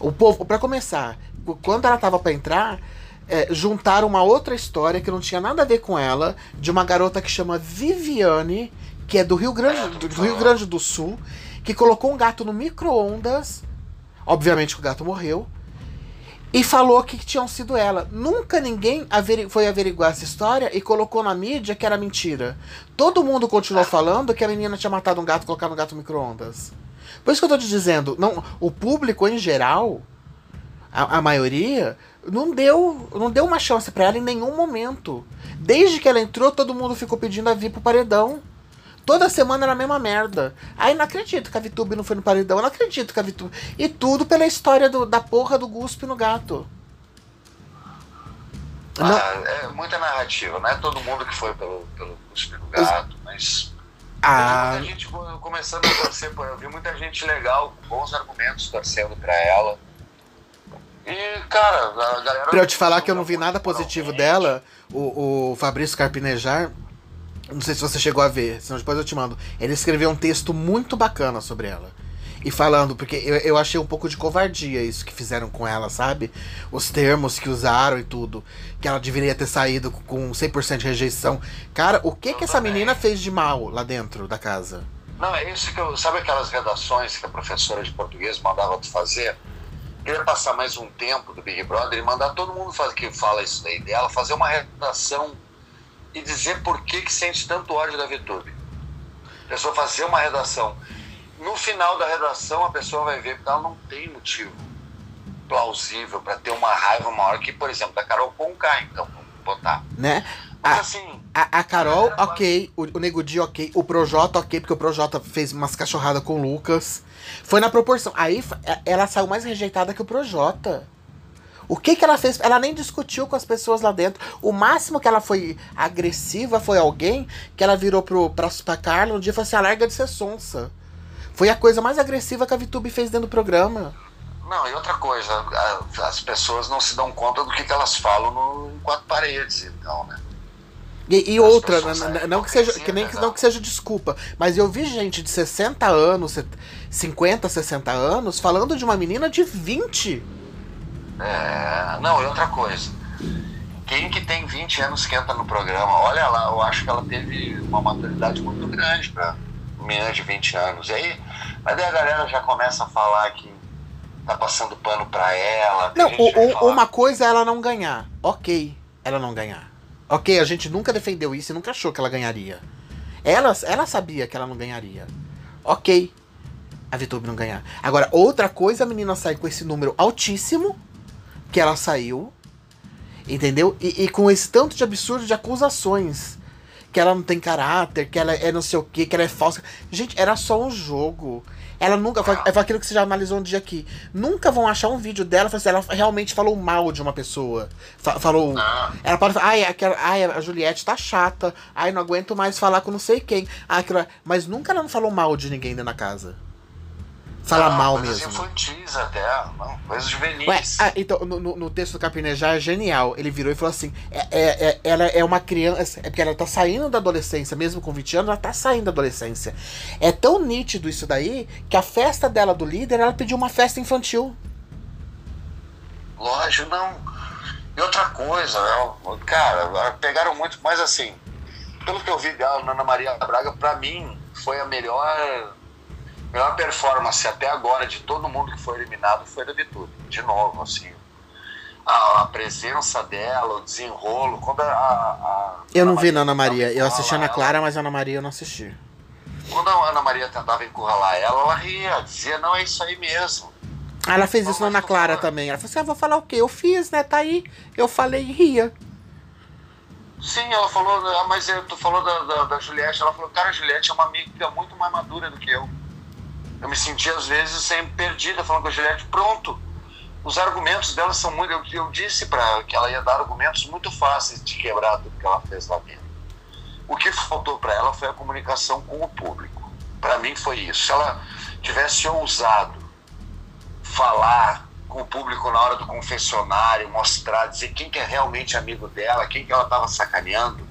O povo, pra começar, quando ela tava pra entrar, é, juntaram uma outra história que não tinha nada a ver com ela, de uma garota que chama Viviane, que é do Rio Grande, do, do Rio Grande do Sul, que colocou um gato no micro-ondas. Obviamente que o gato morreu. E falou que tinham sido ela. Nunca ninguém averi- foi averiguar essa história e colocou na mídia que era mentira. Todo mundo continuou falando que a menina tinha matado um gato e colocado um gato no micro-ondas. Por isso que eu tô te dizendo, não, o público em geral, a, a maioria, não deu, não deu uma chance pra ela em nenhum momento. Desde que ela entrou, todo mundo ficou pedindo a vir pro paredão. Toda semana era a mesma merda. Aí não acredito que a Vitube não foi no paredão. Eu não acredito que a Vitube. E tudo pela história do- da porra do guspe no gato. Não- Ah, é muita narrativa, não é todo mundo que foi pelo, pelo cuspe do gato, mas. Ah. Muita gente co- começando a torcer por. Eu vi muita gente legal, com bons argumentos, torcendo pra ela. E, cara, a galera. Pra eu te falar que eu não vi nada positivo dela, o, o Fabrício Carpinejar, não sei se você chegou a ver, senão depois eu te mando. Ele escreveu um texto muito bacana sobre ela. E falando, porque eu, eu achei um pouco de covardia isso que fizeram com ela, sabe? Os termos que usaram e tudo. Que ela deveria ter saído com 100% de rejeição. Cara, o que Eu que essa também. menina fez de mal lá dentro da casa? Não, é isso que eu. Sabe aquelas redações que a professora de português mandava tu fazer? Queria passar mais um tempo do Big Brother e mandar todo mundo faz, que fala isso daí dela fazer uma redação e dizer por que, que sente tanto ódio da VTube. A pessoa fazer uma redação. No final da redação, a pessoa vai ver que ela não tem motivo plausível para ter uma raiva maior que, por exemplo, da Carol Conká, então, botar. Né? Mas Ah, assim, A, a Carol, ok. O, o Nego Di, ok. O Projota, ok, porque o Projota fez umas cachorradas com o Lucas. Foi na proporção. Aí é- ela saiu mais rejeitada que o Projota. O que que ela fez? Ela nem discutiu com as pessoas lá dentro. O máximo que ela foi agressiva foi alguém que ela virou pro, pra, pra Carla um dia e falou assim: "Ah, larga de ser sonsa. Foi a coisa mais agressiva que a Vitube fez dentro do programa. Não, e outra coisa, a- as pessoas não se dão conta do que, que elas falam no, em quatro paredes, então, né? E, e outra, não que seja, que nem não que seja desculpa, mas eu vi gente de 60 anos, set- 50, 60 anos, falando de uma menina de 20. É, não, e outra coisa. Quem que tem 20 anos que entra no programa? Olha lá, eu acho que ela teve uma maturidade muito grande pra menina de 20 anos. E aí, mas daí a galera já começa a falar que tá passando pano pra ela. Não, o, uma coisa é ela não ganhar. Ok, ela não ganhar. Ok, a gente nunca defendeu isso e nunca achou que ela ganharia. Ela, ela sabia que ela não ganharia. Ok, a VTube não ganhar. Agora, outra coisa, a menina sai com esse número altíssimo, que ela saiu, entendeu? E, e com esse tanto de absurdo de acusações. Que ela não tem caráter, que ela é não sei o que, que ela é falsa. Gente, era só um jogo. Ela nunca. Foi, foi aquilo que você já analisou um dia aqui. Nunca vão achar um vídeo dela assim, ela realmente falou mal de uma pessoa. falou. Ela pode falar, ai, aquela, ai, a Juliette tá chata. Ai, não aguento mais falar com não sei quem. Ai, aquilo, mas nunca ela não falou mal de ninguém dentro da casa falar não, mal coisas mesmo. infantis até, não, coisas juvenis. Ué, ah, então, no, no, texto do Carpinejar é genial. Ele virou e falou assim: é, é, é, ela é uma criança. É porque ela tá saindo da adolescência, mesmo com 20 anos, ela tá saindo da adolescência. É tão nítido isso daí que a festa dela do líder, ela pediu uma festa infantil. Lógico, não. E outra coisa, né? cara, pegaram muito, mas assim, pelo que eu vi dela na Ana Maria Braga, pra mim, foi a melhor melhor performance até agora de todo mundo que foi eliminado foi da Vitube. De novo, assim. A, a, presença dela, o desenrolo, quando a. a eu não vi na Ana Maria. Eu assisti a Ana Clara, mas a Ana Maria eu não assisti. Quando a Ana Maria tentava encurralar ela, ela ria, dizia, não, é isso aí mesmo. Ah, ela fez isso na Ana Clara também. Ela falou assim: ah, vou falar o quê? Eu fiz, né? Tá aí. Eu falei e ria. Sim, ela falou, ah, mas tu falou da, da, da Juliette. Ela falou, cara, a Juliette é uma amiga muito mais madura do que eu. Eu me senti, às vezes, sempre perdida falando com a Juliette. Pronto. Os argumentos dela são muito. Eu, eu disse para ela que ela ia dar argumentos muito fáceis de quebrar tudo que ela fez lá dentro. O que faltou para ela foi a comunicação com o público. Para mim foi isso. Se ela tivesse ousado falar com o público na hora do confessionário, mostrar, dizer quem que é realmente amigo dela, quem que ela estava sacaneando,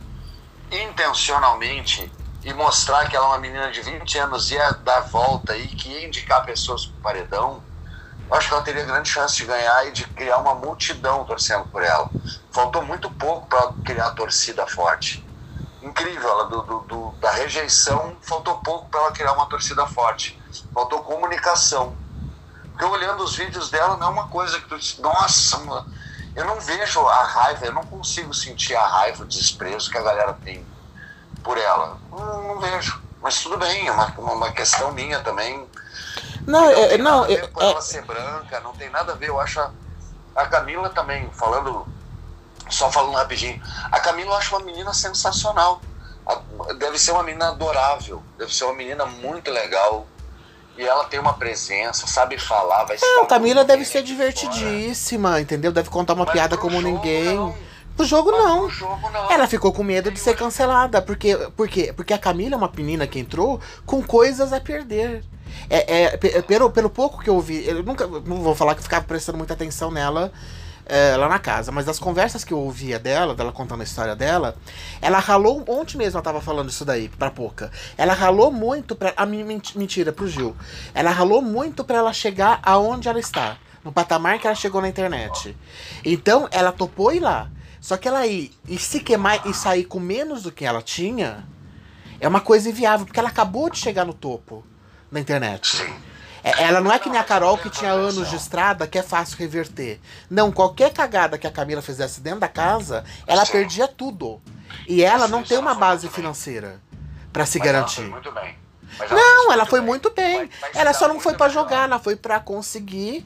intencionalmente e mostrar que ela é uma menina de 20 anos ia dar volta e que ia indicar pessoas para o paredão, eu acho que ela teria grande chance de ganhar e de criar uma multidão torcendo por ela. Faltou muito pouco para criar torcida forte. Incrível, ela, do, do, do, da rejeição, faltou pouco para ela criar uma torcida forte. Faltou comunicação. Porque olhando os vídeos dela, não é uma coisa que tu diz, nossa, eu não vejo a raiva, eu não consigo sentir a raiva, o desprezo que a galera tem por ela. Não, não vejo. Mas tudo bem, é uma, uma questão minha também. Não, não, é, não, é, por ela ser branca, não tem nada a ver. Eu acho a, a Camila também, falando, só falando rapidinho, a Camila eu acho uma menina sensacional. Deve ser uma menina adorável, deve ser uma menina muito legal. E ela tem uma presença, sabe falar, vai Não, Camila deve ser divertidíssima, fora. entendeu? Deve contar uma Mas piada como ninguém. Não. O jogo não. jogo não. Ela ficou com medo de ser cancelada. Porque, porque, porque a Camila é uma menina que entrou com coisas a perder. É, é, pelo, pelo pouco que eu ouvi, eu nunca não vou falar que ficava prestando muita atenção nela é, lá na casa, mas das conversas que eu ouvia dela, dela contando a história dela, ela ralou, ontem mesmo ela tava falando isso daí pra Pouca. Ela ralou muito pra. A, mentira, pro Gil. Ela ralou muito pra ela chegar aonde ela está. No patamar que ela chegou na internet. Então, ela topou ir lá. Só que ela ir e se queimar e sair com menos do que ela tinha é uma coisa inviável, porque ela acabou de chegar no topo na internet. É, ela não é que nem a Carol que tinha anos de estrada que é fácil reverter. Não, qualquer cagada que a Camila fizesse dentro da casa, ela perdia tudo. E ela não tem uma base financeira para se garantir. Não, ela foi muito bem. Ela só não foi para jogar, ela foi para conseguir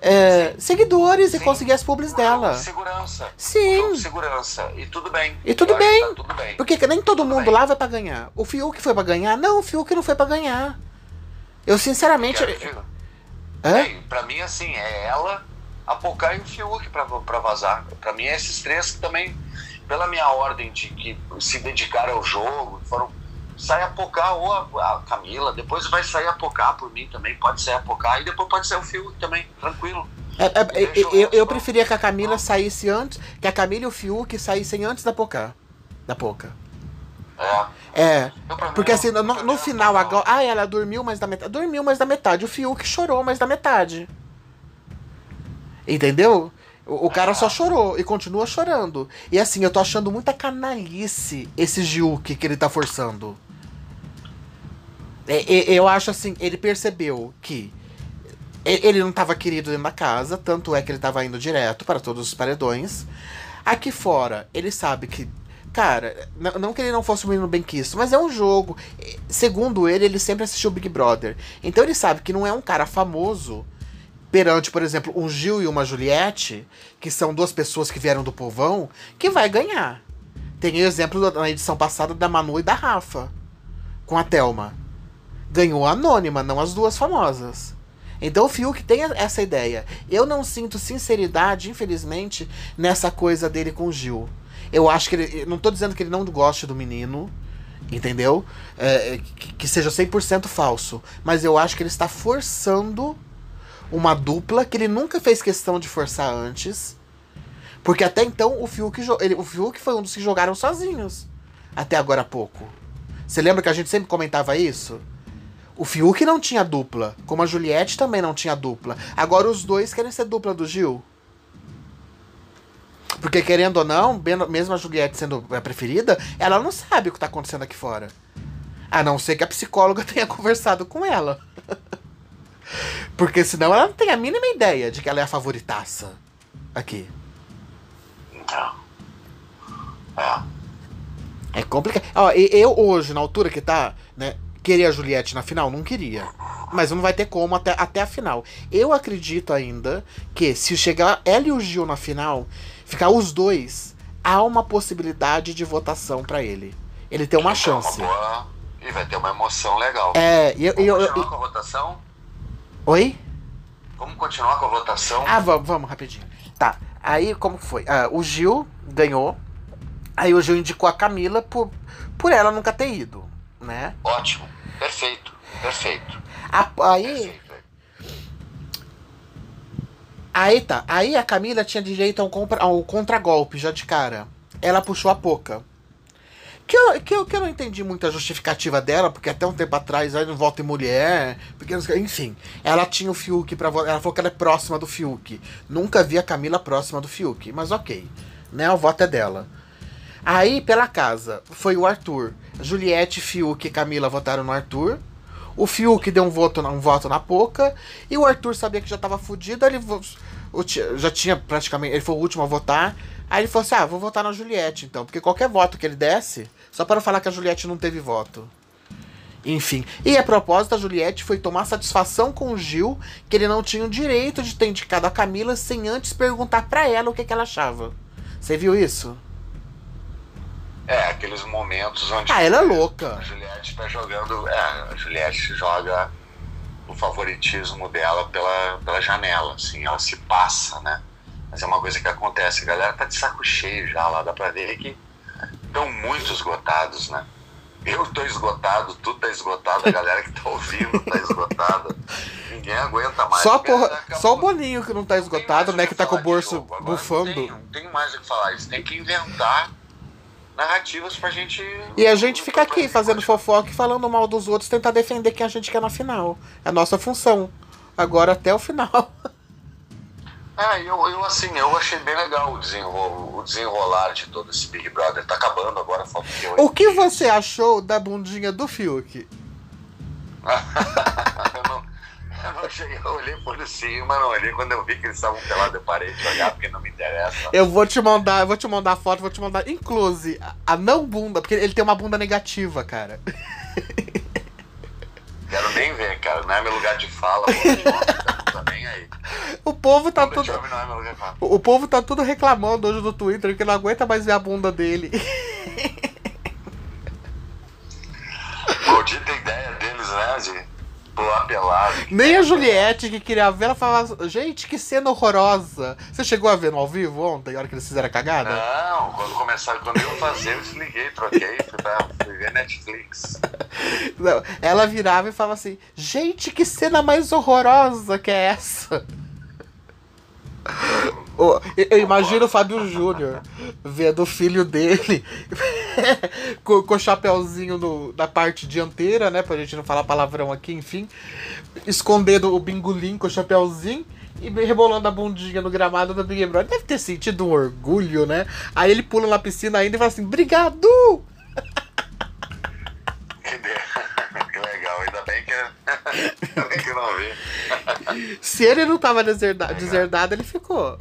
é, seguidores Sim. e conseguir as publis dela. Segurança. Sim. Segurança. E tudo bem. E tudo bem. Tá tudo bem. Porque nem todo tudo mundo bem. lá vai para ganhar. O Fiuk foi para ganhar? Não, o Fiuk não foi para ganhar. Eu sinceramente. Hã? pra mim, assim, é ela, a Pocá e o Fiuk pra, pra vazar. Pra mim, é esses três que também, pela minha ordem de que se dedicaram ao jogo, foram sai a Pocá ou a, a, Camila, depois vai sair a Pocá por mim também, pode ser a Pocá e depois pode ser o Fiuk também, tranquilo. É, é, é eu, eu, eu, preferia que a Camila saísse antes, que a Camila e o Fiuk saíssem antes da Pocá. Da Poca. É. É. Porque assim, no, no final, agora. Ah, ela dormiu mais da metade. Dormiu mais da metade. O Fiuk chorou mais da metade. Entendeu? O, o cara só chorou e continua chorando. E assim, eu tô achando muita canalice esse Gil que, que ele tá forçando. É, eu acho assim, ele percebeu que ele não estava querido dentro da casa, tanto é que ele estava indo direto para todos os paredões. Aqui fora, ele sabe que. Cara, não que ele não fosse um menino bem quisto, mas é um jogo. Segundo ele, ele sempre assistiu Big Brother. Então ele sabe que não é um cara famoso perante, por exemplo, um Gil e uma Juliette, que são duas pessoas que vieram do povão, que vai ganhar. Tem o exemplo na edição passada da Manu e da Rafa, com a Thelma. Ganhou a anônima, não as duas famosas. Então o Fiuk tem essa ideia. Eu não sinto sinceridade, infelizmente, nessa coisa dele com o Gil. Eu acho que ele. Não tô dizendo que ele não goste do menino, entendeu? É, que, que seja 100% falso. Mas eu acho que ele está forçando uma dupla que ele nunca fez questão de forçar antes. Porque até então o Fiuk, ele, o Fiuk foi um dos que jogaram sozinhos. Até agora há pouco. Você lembra que a gente sempre comentava isso? O Fiuk não tinha dupla, como a Juliette também não tinha dupla. Agora os dois querem ser dupla do Gil. Porque querendo ou não, mesmo a Juliette sendo a preferida, ela não sabe o que está acontecendo aqui fora. A não ser que a psicóloga tenha conversado com ela. Porque senão ela não tem a mínima ideia de que ela é a favoritaça aqui. Então. É. É complicado. Ó, eu hoje, na altura que tá, né? Queria a Juliette na final? Não queria. Mas não vai ter como até, até a final. Eu acredito ainda que se chegar ela e o Gil na final, ficar os dois, há uma possibilidade de votação para ele. Ele tem uma chance. E vai ter uma emoção legal. É, e eu, Vamos eu, continuar eu, com a votação? Oi? Vamos continuar com a votação? Ah, vamos, vamos, rapidinho. Tá. Aí, como foi? Ah, o Gil ganhou. Aí o Gil indicou a Camila por, por ela nunca ter ido, né? Ótimo. Perfeito, perfeito. A, aí. Perfeito. Aí tá. Aí a Camila tinha direito a um, compra, a um contragolpe já de cara. Ela puxou a Poca. Que eu, que, eu, que eu não entendi muito a justificativa dela, porque até um tempo atrás aí não volta em mulher. Porque, enfim, ela tinha o Fiuk pra votar. Ela falou que ela é próxima do Fiuk. Nunca vi a Camila próxima do Fiuk, mas ok. Né, o voto é dela. Aí, pela casa, foi o Arthur. Juliette, Fiuk e Camila votaram no Arthur. O Fiuk deu um voto, um voto na Poca. E o Arthur sabia que já tava fudido. Ele já tinha praticamente. Ele foi o último a votar. Aí ele falou assim: ah, vou votar na Juliette então. Porque qualquer voto que ele desse, só para falar que a Juliette não teve voto. Enfim. E a propósito, a Juliette foi tomar satisfação com o Gil que ele não tinha o direito de ter indicado a Camila sem antes perguntar para ela o que, que ela achava. Você viu isso? É, aqueles momentos onde. Ah, ela é louca. A Juliette tá jogando. É, a Juliette joga o favoritismo dela pela, pela janela, assim, ela se passa, né? Mas é uma coisa que acontece, a galera tá de saco cheio já lá, dá pra ver que estão muito esgotados, né? Eu tô esgotado, tu tá esgotado, a galera que tá ouvindo tá esgotada. Ninguém aguenta mais. Só, porra, só o Boninho que não tá esgotado, né? Que, que tá com o bolso bufando. Não tem, não tem mais o que falar, eles têm que inventar narrativas pra gente. E a gente fica aqui fazendo fofoca e falando mal dos outros, tentar defender quem a gente quer na final. É a nossa função. Agora até o final. É, eu, eu assim, eu achei bem legal o, desenrolo, o desenrolar de todo esse Big Brother. Tá acabando agora, falta O que você achou da bundinha do Fiuk? eu não, eu cheguei, eu olhei por cima, não olhei quando eu vi que eles estavam pelados, eu parei de olhar porque não me interessa. Eu vou te mandar, eu vou te mandar foto, vou te mandar, inclusive, a não bunda, porque ele tem uma bunda negativa, cara. Quero nem ver, cara, não é meu lugar de fala, tá nem aí. O povo tá tudo. É o povo tá tudo reclamando hoje no Twitter que não aguenta mais ver a bunda dele. Maldita ideia deles, né, de pular pelado. Nem a Juliette que queria ver, ela falava, gente, que cena horrorosa. Você chegou a ver no ao vivo ontem, na hora que eles fizeram a cagada? Não, quando começaram, quando eu fazer, eu desliguei, troquei, fui, pra, fui ver Netflix. Não, ela virava e falava assim, gente, que cena mais horrorosa que é essa? Eu imagino o Fábio Júnior vendo o filho dele com, com o chapéuzinho no, na parte dianteira, né? Pra gente não falar palavrão aqui, enfim. Escondendo o bingolim com o chapéuzinho. e rebolando a bundinha no gramado do Big Brother. Deve ter sentido um orgulho, né? Aí ele pula na piscina ainda e fala assim: Obrigado! Que legal, que, não vi. Se ele não tava deserda- deserdado, ele ficou.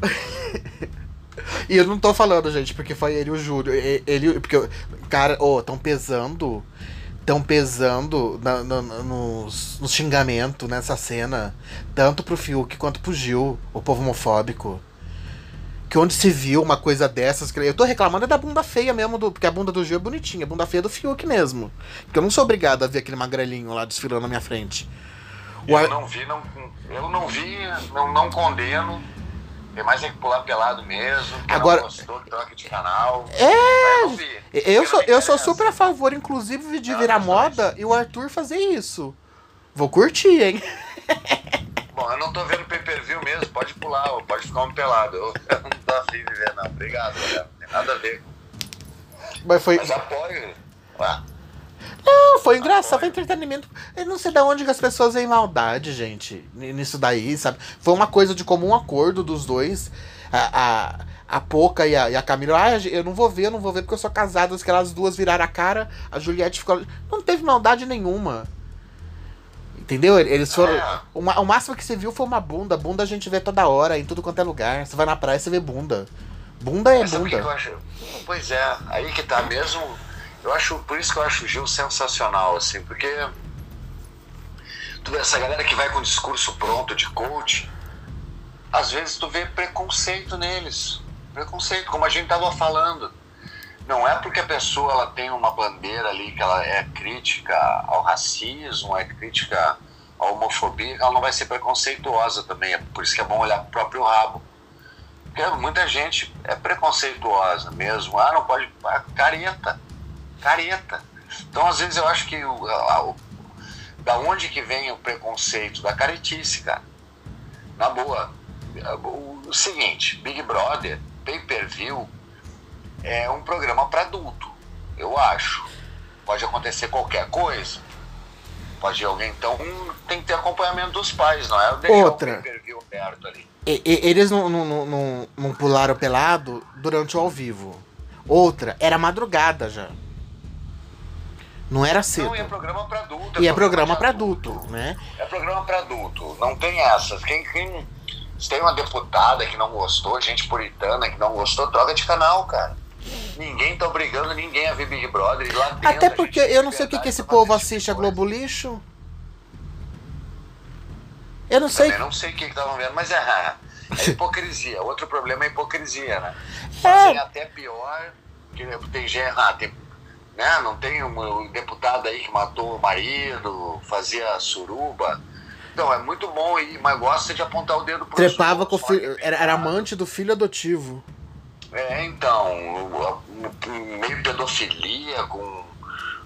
E eu não tô falando, gente, porque foi ele e o Júlio. Ele, porque, cara, ô, tão pesando. Tão pesando na- na- nos, nos xingamentos nessa cena. Tanto pro Fiuk quanto pro Gil, o povo homofóbico. Que onde se viu uma coisa dessas. Eu tô reclamando é da bunda feia mesmo, do, porque a bunda do Gil é bonitinha. A bunda feia é do Fiuk mesmo. Porque eu não sou obrigado a ver aquele magrelinho lá desfilando na minha frente. O Eu Ar- não vi, não, eu não vi, não, não condeno. Tem mais é que pular pelado mesmo. Agora- gostou, troca de canal. É! Eu vi. Eu sou, eu sou super a favor, inclusive, de Não, virar moda e o Arthur fazer isso. Vou curtir, hein? Bom, eu não tô vendo pay per view mesmo, pode pular, pode ficar um pelado. Eu, eu não tô afim de ver, não. Obrigado, galera. Não tem nada a ver. Mas foi. Mas apoio. Ah, Não, foi engraçado, foi entretenimento. Eu não sei de onde que as pessoas veem maldade, gente. Nisso daí, sabe? Foi uma coisa de comum acordo dos dois. A, a, a Poca e a, e a Camila, ah, eu não vou ver, eu não vou ver porque eu sou casada. Que elas duas viraram a cara, a Juliette ficou. Não teve maldade nenhuma. Entendeu? Eles foram. É. O, ma- o máximo que você viu foi uma bunda. Bunda a gente vê toda hora, em tudo quanto é lugar. Você vai na praia, você vê bunda. Bunda é bunda. Pois é, aí que tá mesmo. Eu acho, por isso que eu acho o Gil sensacional, assim, porque tu vê essa galera que vai com discurso pronto de coach, às vezes tu vê preconceito neles. Preconceito, como a gente tava falando. Não é porque a pessoa ela tem uma bandeira ali que ela é crítica ao racismo, é crítica à homofobia, ela não vai ser preconceituosa também. É por isso que é bom olhar pro próprio rabo. Porque muita gente é preconceituosa mesmo. Ah, não pode. Ah, careta. Careta. Então, às vezes, eu acho que o, a- o- da onde que vem o preconceito? Da caretice, cara. Na boa. O, o seguinte, Big Brother, pay per view, é um programa para adulto, eu acho. Pode acontecer qualquer coisa. Pode ir alguém, então tem que ter acompanhamento dos pais, não é? Deixar Outra. o aberto ali. E- e- eles não, não, não, não, pularam pelado durante o ao vivo. Outra, era madrugada já. Não era cedo. Não, e é programa para adulto. E é programa de pra adulto, né? É programa para adulto. Não tem essas. Quem, quem se tem uma deputada que não gostou, gente puritana que não gostou, troca de canal, cara. Ninguém tá obrigando ninguém a ver Big Brother lá dentro. Até porque eu não sei o que, que esse povo tipo assiste a. Globo Lixo. Eu não sei. Também não sei o que estavam vendo, mas é, é hipocrisia. Outro problema é hipocrisia, né? É. Fazem até pior, que tem gente. Ah, tem, né? Não tem um, um deputado aí que matou o marido, fazia suruba. Então, é muito bom, e- mas gosta de apontar o dedo pro Trepava com o filho. Era, era amante do filho adotivo. É, então, meio pedofilia com,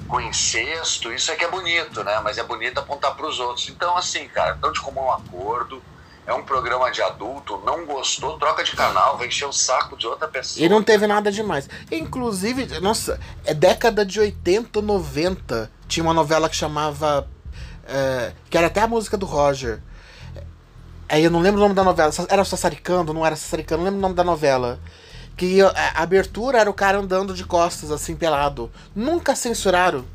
com incesto, isso é que é bonito, né? Mas é bonito apontar para os outros. Então, assim, cara, tão de comum acordo, é um programa de adulto, não gostou, troca de canal, vai encher o saco de outra pessoa. E não teve nada demais. Inclusive, nossa, é década de 80, 90. Tinha uma novela que chamava. é, que era até a música do Roger. Aí eu não lembro o nome da novela. Era Sassaricando? Não era Sassaricando? Não lembro o nome da novela. Que a, abertura era o cara andando de costas, assim, pelado. Nunca censuraram.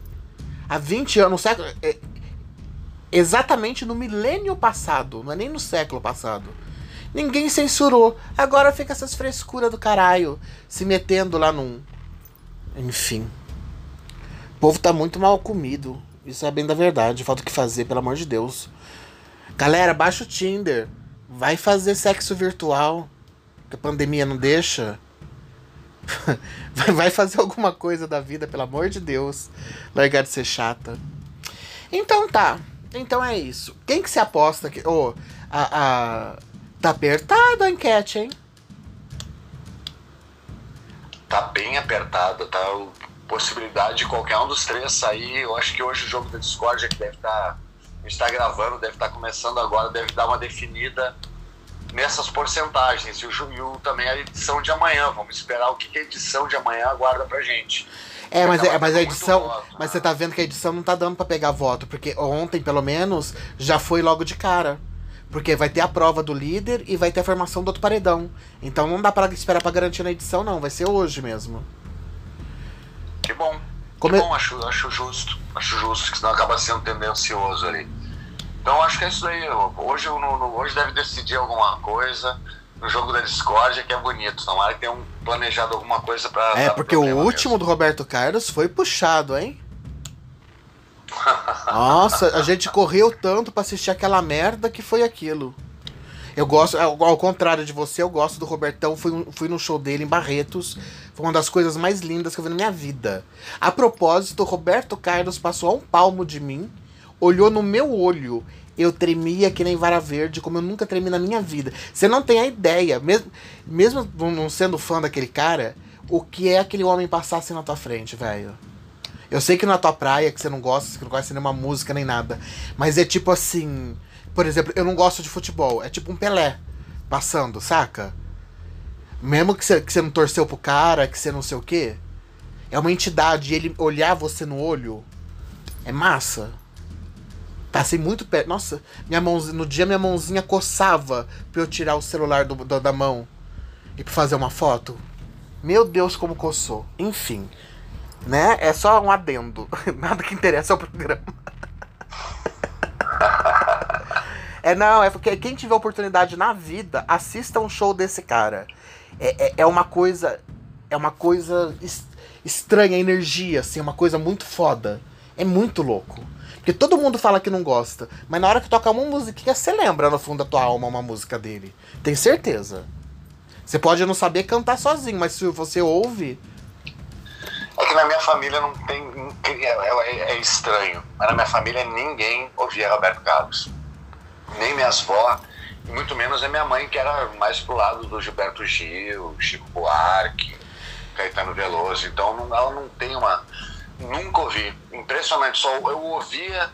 Há 20 anos, no século. é, exatamente no milênio passado, não é nem no século passado. Ninguém censurou. Agora fica essas frescuras do caralho se metendo lá num. Enfim. O povo tá muito mal comido. Isso é bem da verdade. Falta o que fazer, pelo amor de Deus. Galera, baixa o Tinder. Vai fazer sexo virtual. Que a pandemia não deixa. Vai- fazer alguma coisa da vida, pelo amor de Deus. Largar de ser chata. Então tá. Então é isso. Quem que se aposta que. Ô, a, a. Tá apertada a enquete, hein? Tá bem apertada, tá? Possibilidade de qualquer um dos três sair. Eu acho que hoje o jogo da Discord que deve estar. a gente tá gravando, deve estar começando agora, deve dar uma definida nessas porcentagens. E o, e o- também a edição de amanhã. Vamos esperar o que, que a edição de amanhã aguarda pra gente. É, mas, é, mas a muito edição. voto, Mas né? você tá vendo que a edição não tá dando pra pegar voto. Porque ontem, pelo menos, já foi logo de cara. Porque vai ter a prova do líder e vai ter a formação do outro paredão. Então não dá para esperar para garantir na edição, não. Vai ser hoje mesmo. Que bom. Como que bom, acho, acho justo. Acho justo, que senão acaba sendo tendencioso ali. Então acho que é isso aí. Hoje, hoje deve decidir alguma coisa no jogo da discórdia que é bonito. Tomara que tenham planejado alguma coisa pra. É, porque o último do Roberto Carlos foi puxado, hein? Nossa, a gente correu tanto pra assistir aquela merda que foi aquilo. Eu gosto, ao, ao contrário de você, eu gosto do Robertão. Fui, fui no show dele em Barretos. Foi uma das coisas mais lindas que eu vi na minha vida. A propósito, o Roberto Carlos passou a um palmo de mim, olhou no meu olho. Eu tremia que nem vara verde, como eu nunca tremi na minha vida. Você não tem a ideia, mesmo, mesmo não sendo fã daquele cara, o que é aquele homem passar assim na tua frente, velho. Eu sei que não é tua praia, que você não gosta, que não conhece nenhuma música nem nada. Mas é tipo assim. Por exemplo, eu não gosto de futebol. É tipo um Pelé passando, saca? Mesmo que você, que você não torceu pro cara, que você não sei o quê. É uma entidade e ele olhar você no olho. É massa. Passei muito perto. Nossa, minha mãozinha, no dia minha mãozinha coçava pra eu tirar o celular do, do- da mão e pra fazer uma foto. Meu Deus, como coçou. Enfim. Né? É só um adendo. Nada que interessa ao programa. É, não, é porque quem tiver oportunidade na vida, assista um show desse cara. É, é, é uma coisa. É uma coisa es- estranha, energia, assim, uma coisa muito foda. É muito louco. Porque todo mundo fala que não gosta. Mas na hora que toca uma musiquinha, você lembra no fundo da tua alma uma música dele. Tem certeza. Você pode não saber cantar sozinho, mas se você ouve. É que na minha família não tem. É, é- é estranho. Mas na minha família ninguém ouvia Roberto Carlos. Nem minhas avó, muito menos a minha mãe, que era mais pro lado do Gilberto Gil, Chico Buarque, Caetano Veloso. Então ela não tem uma. Nunca ouvi. Impressionante. Só eu ouvia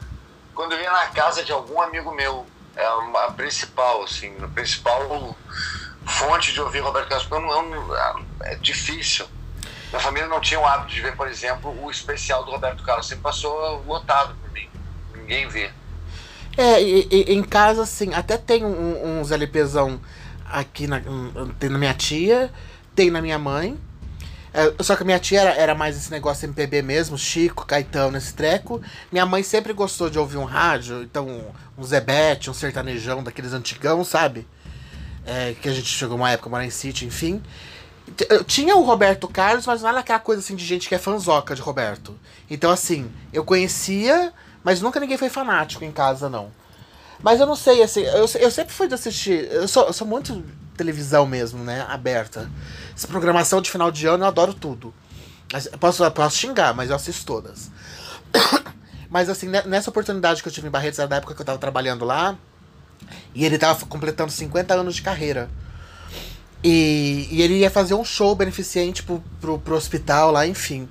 quando eu ia na casa de algum amigo meu. É a principal, assim, a principal fonte de ouvir Roberto Carlos. eu não- eu não- é difícil. Minha família não tinha o hábito de ver, por exemplo, o especial do Roberto Carlos. Sempre passou lotado por mim. Ninguém vê. É, e, e- em casa, assim, até tem um- uns LPzão aqui na, um- tem na minha tia, tem na minha mãe. É, só que minha tia era, era mais esse negócio MPB mesmo, Chico, Caetano, esse treco. Minha mãe sempre gostou de ouvir um rádio, então um Zebete, um sertanejão daqueles antigão, sabe? É, que a gente chegou uma época, morar em sítio, enfim. Eu Tinha o Roberto Carlos, mas não era aquela coisa assim de gente que é fanzoca de Roberto. Então, assim, eu conhecia, mas nunca ninguém foi fanático em casa, não. Mas eu não sei, assim, eu, eu sempre fui de assistir. Eu sou, eu sou muito televisão mesmo, né? Aberta. Essa programação de final de ano eu adoro tudo. Eu Posso, eu posso xingar, mas eu assisto todas. mas assim, ne- nessa oportunidade que eu tive em Barretos, era da época que eu tava trabalhando lá. E ele tava completando 50 anos de carreira. E, e ele ia fazer um show beneficente pro, pro, pro hospital lá, enfim.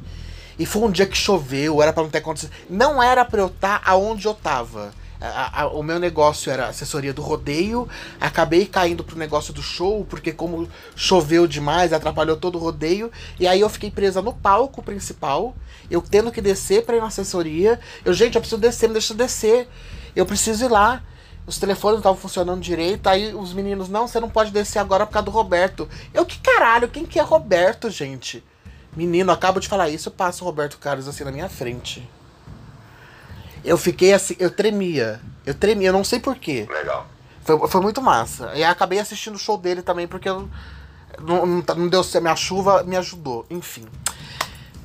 E foi um dia que choveu, era pra não ter acontecido. Não era pra eu estar aonde eu tava. A- a- o meu negócio era assessoria do rodeio. Acabei caindo pro negócio do show, porque como choveu demais, atrapalhou todo o rodeio. E aí eu fiquei presa no palco principal. Eu tendo que descer pra ir na assessoria. Eu, gente, eu preciso descer, me deixa descer. Eu preciso ir lá. Os telefones não estavam funcionando direito. Aí os meninos, não, você não pode descer agora por causa do Roberto. Eu, que caralho, quem que é Roberto, gente? Menino, acabo de falar isso, passa o Roberto Carlos assim na minha frente. Eu fiquei assim, eu tremia. Eu tremia, eu não sei porquê. Legal. Foi, foi muito massa. E acabei assistindo o show dele também, porque eu, não, não, tá- não deu certo. Minha chuva me ajudou. Enfim.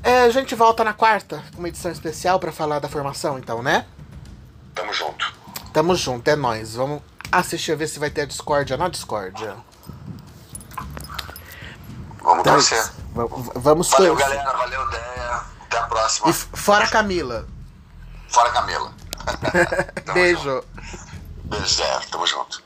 É, a gente volta na quarta, com uma edição especial pra falar da formação, então, né? Tamo junto. Tamo junto, é nóis. Vamos assistir a ver se vai ter a discórdia na discórdia. Vamos Então, torcer. vamos Valeu, torcer. galera. Valeu, ideia. Até a próxima. E fora Camila. Fora Camila. Beijo. junto. Beijo, Zé. Tamo junto.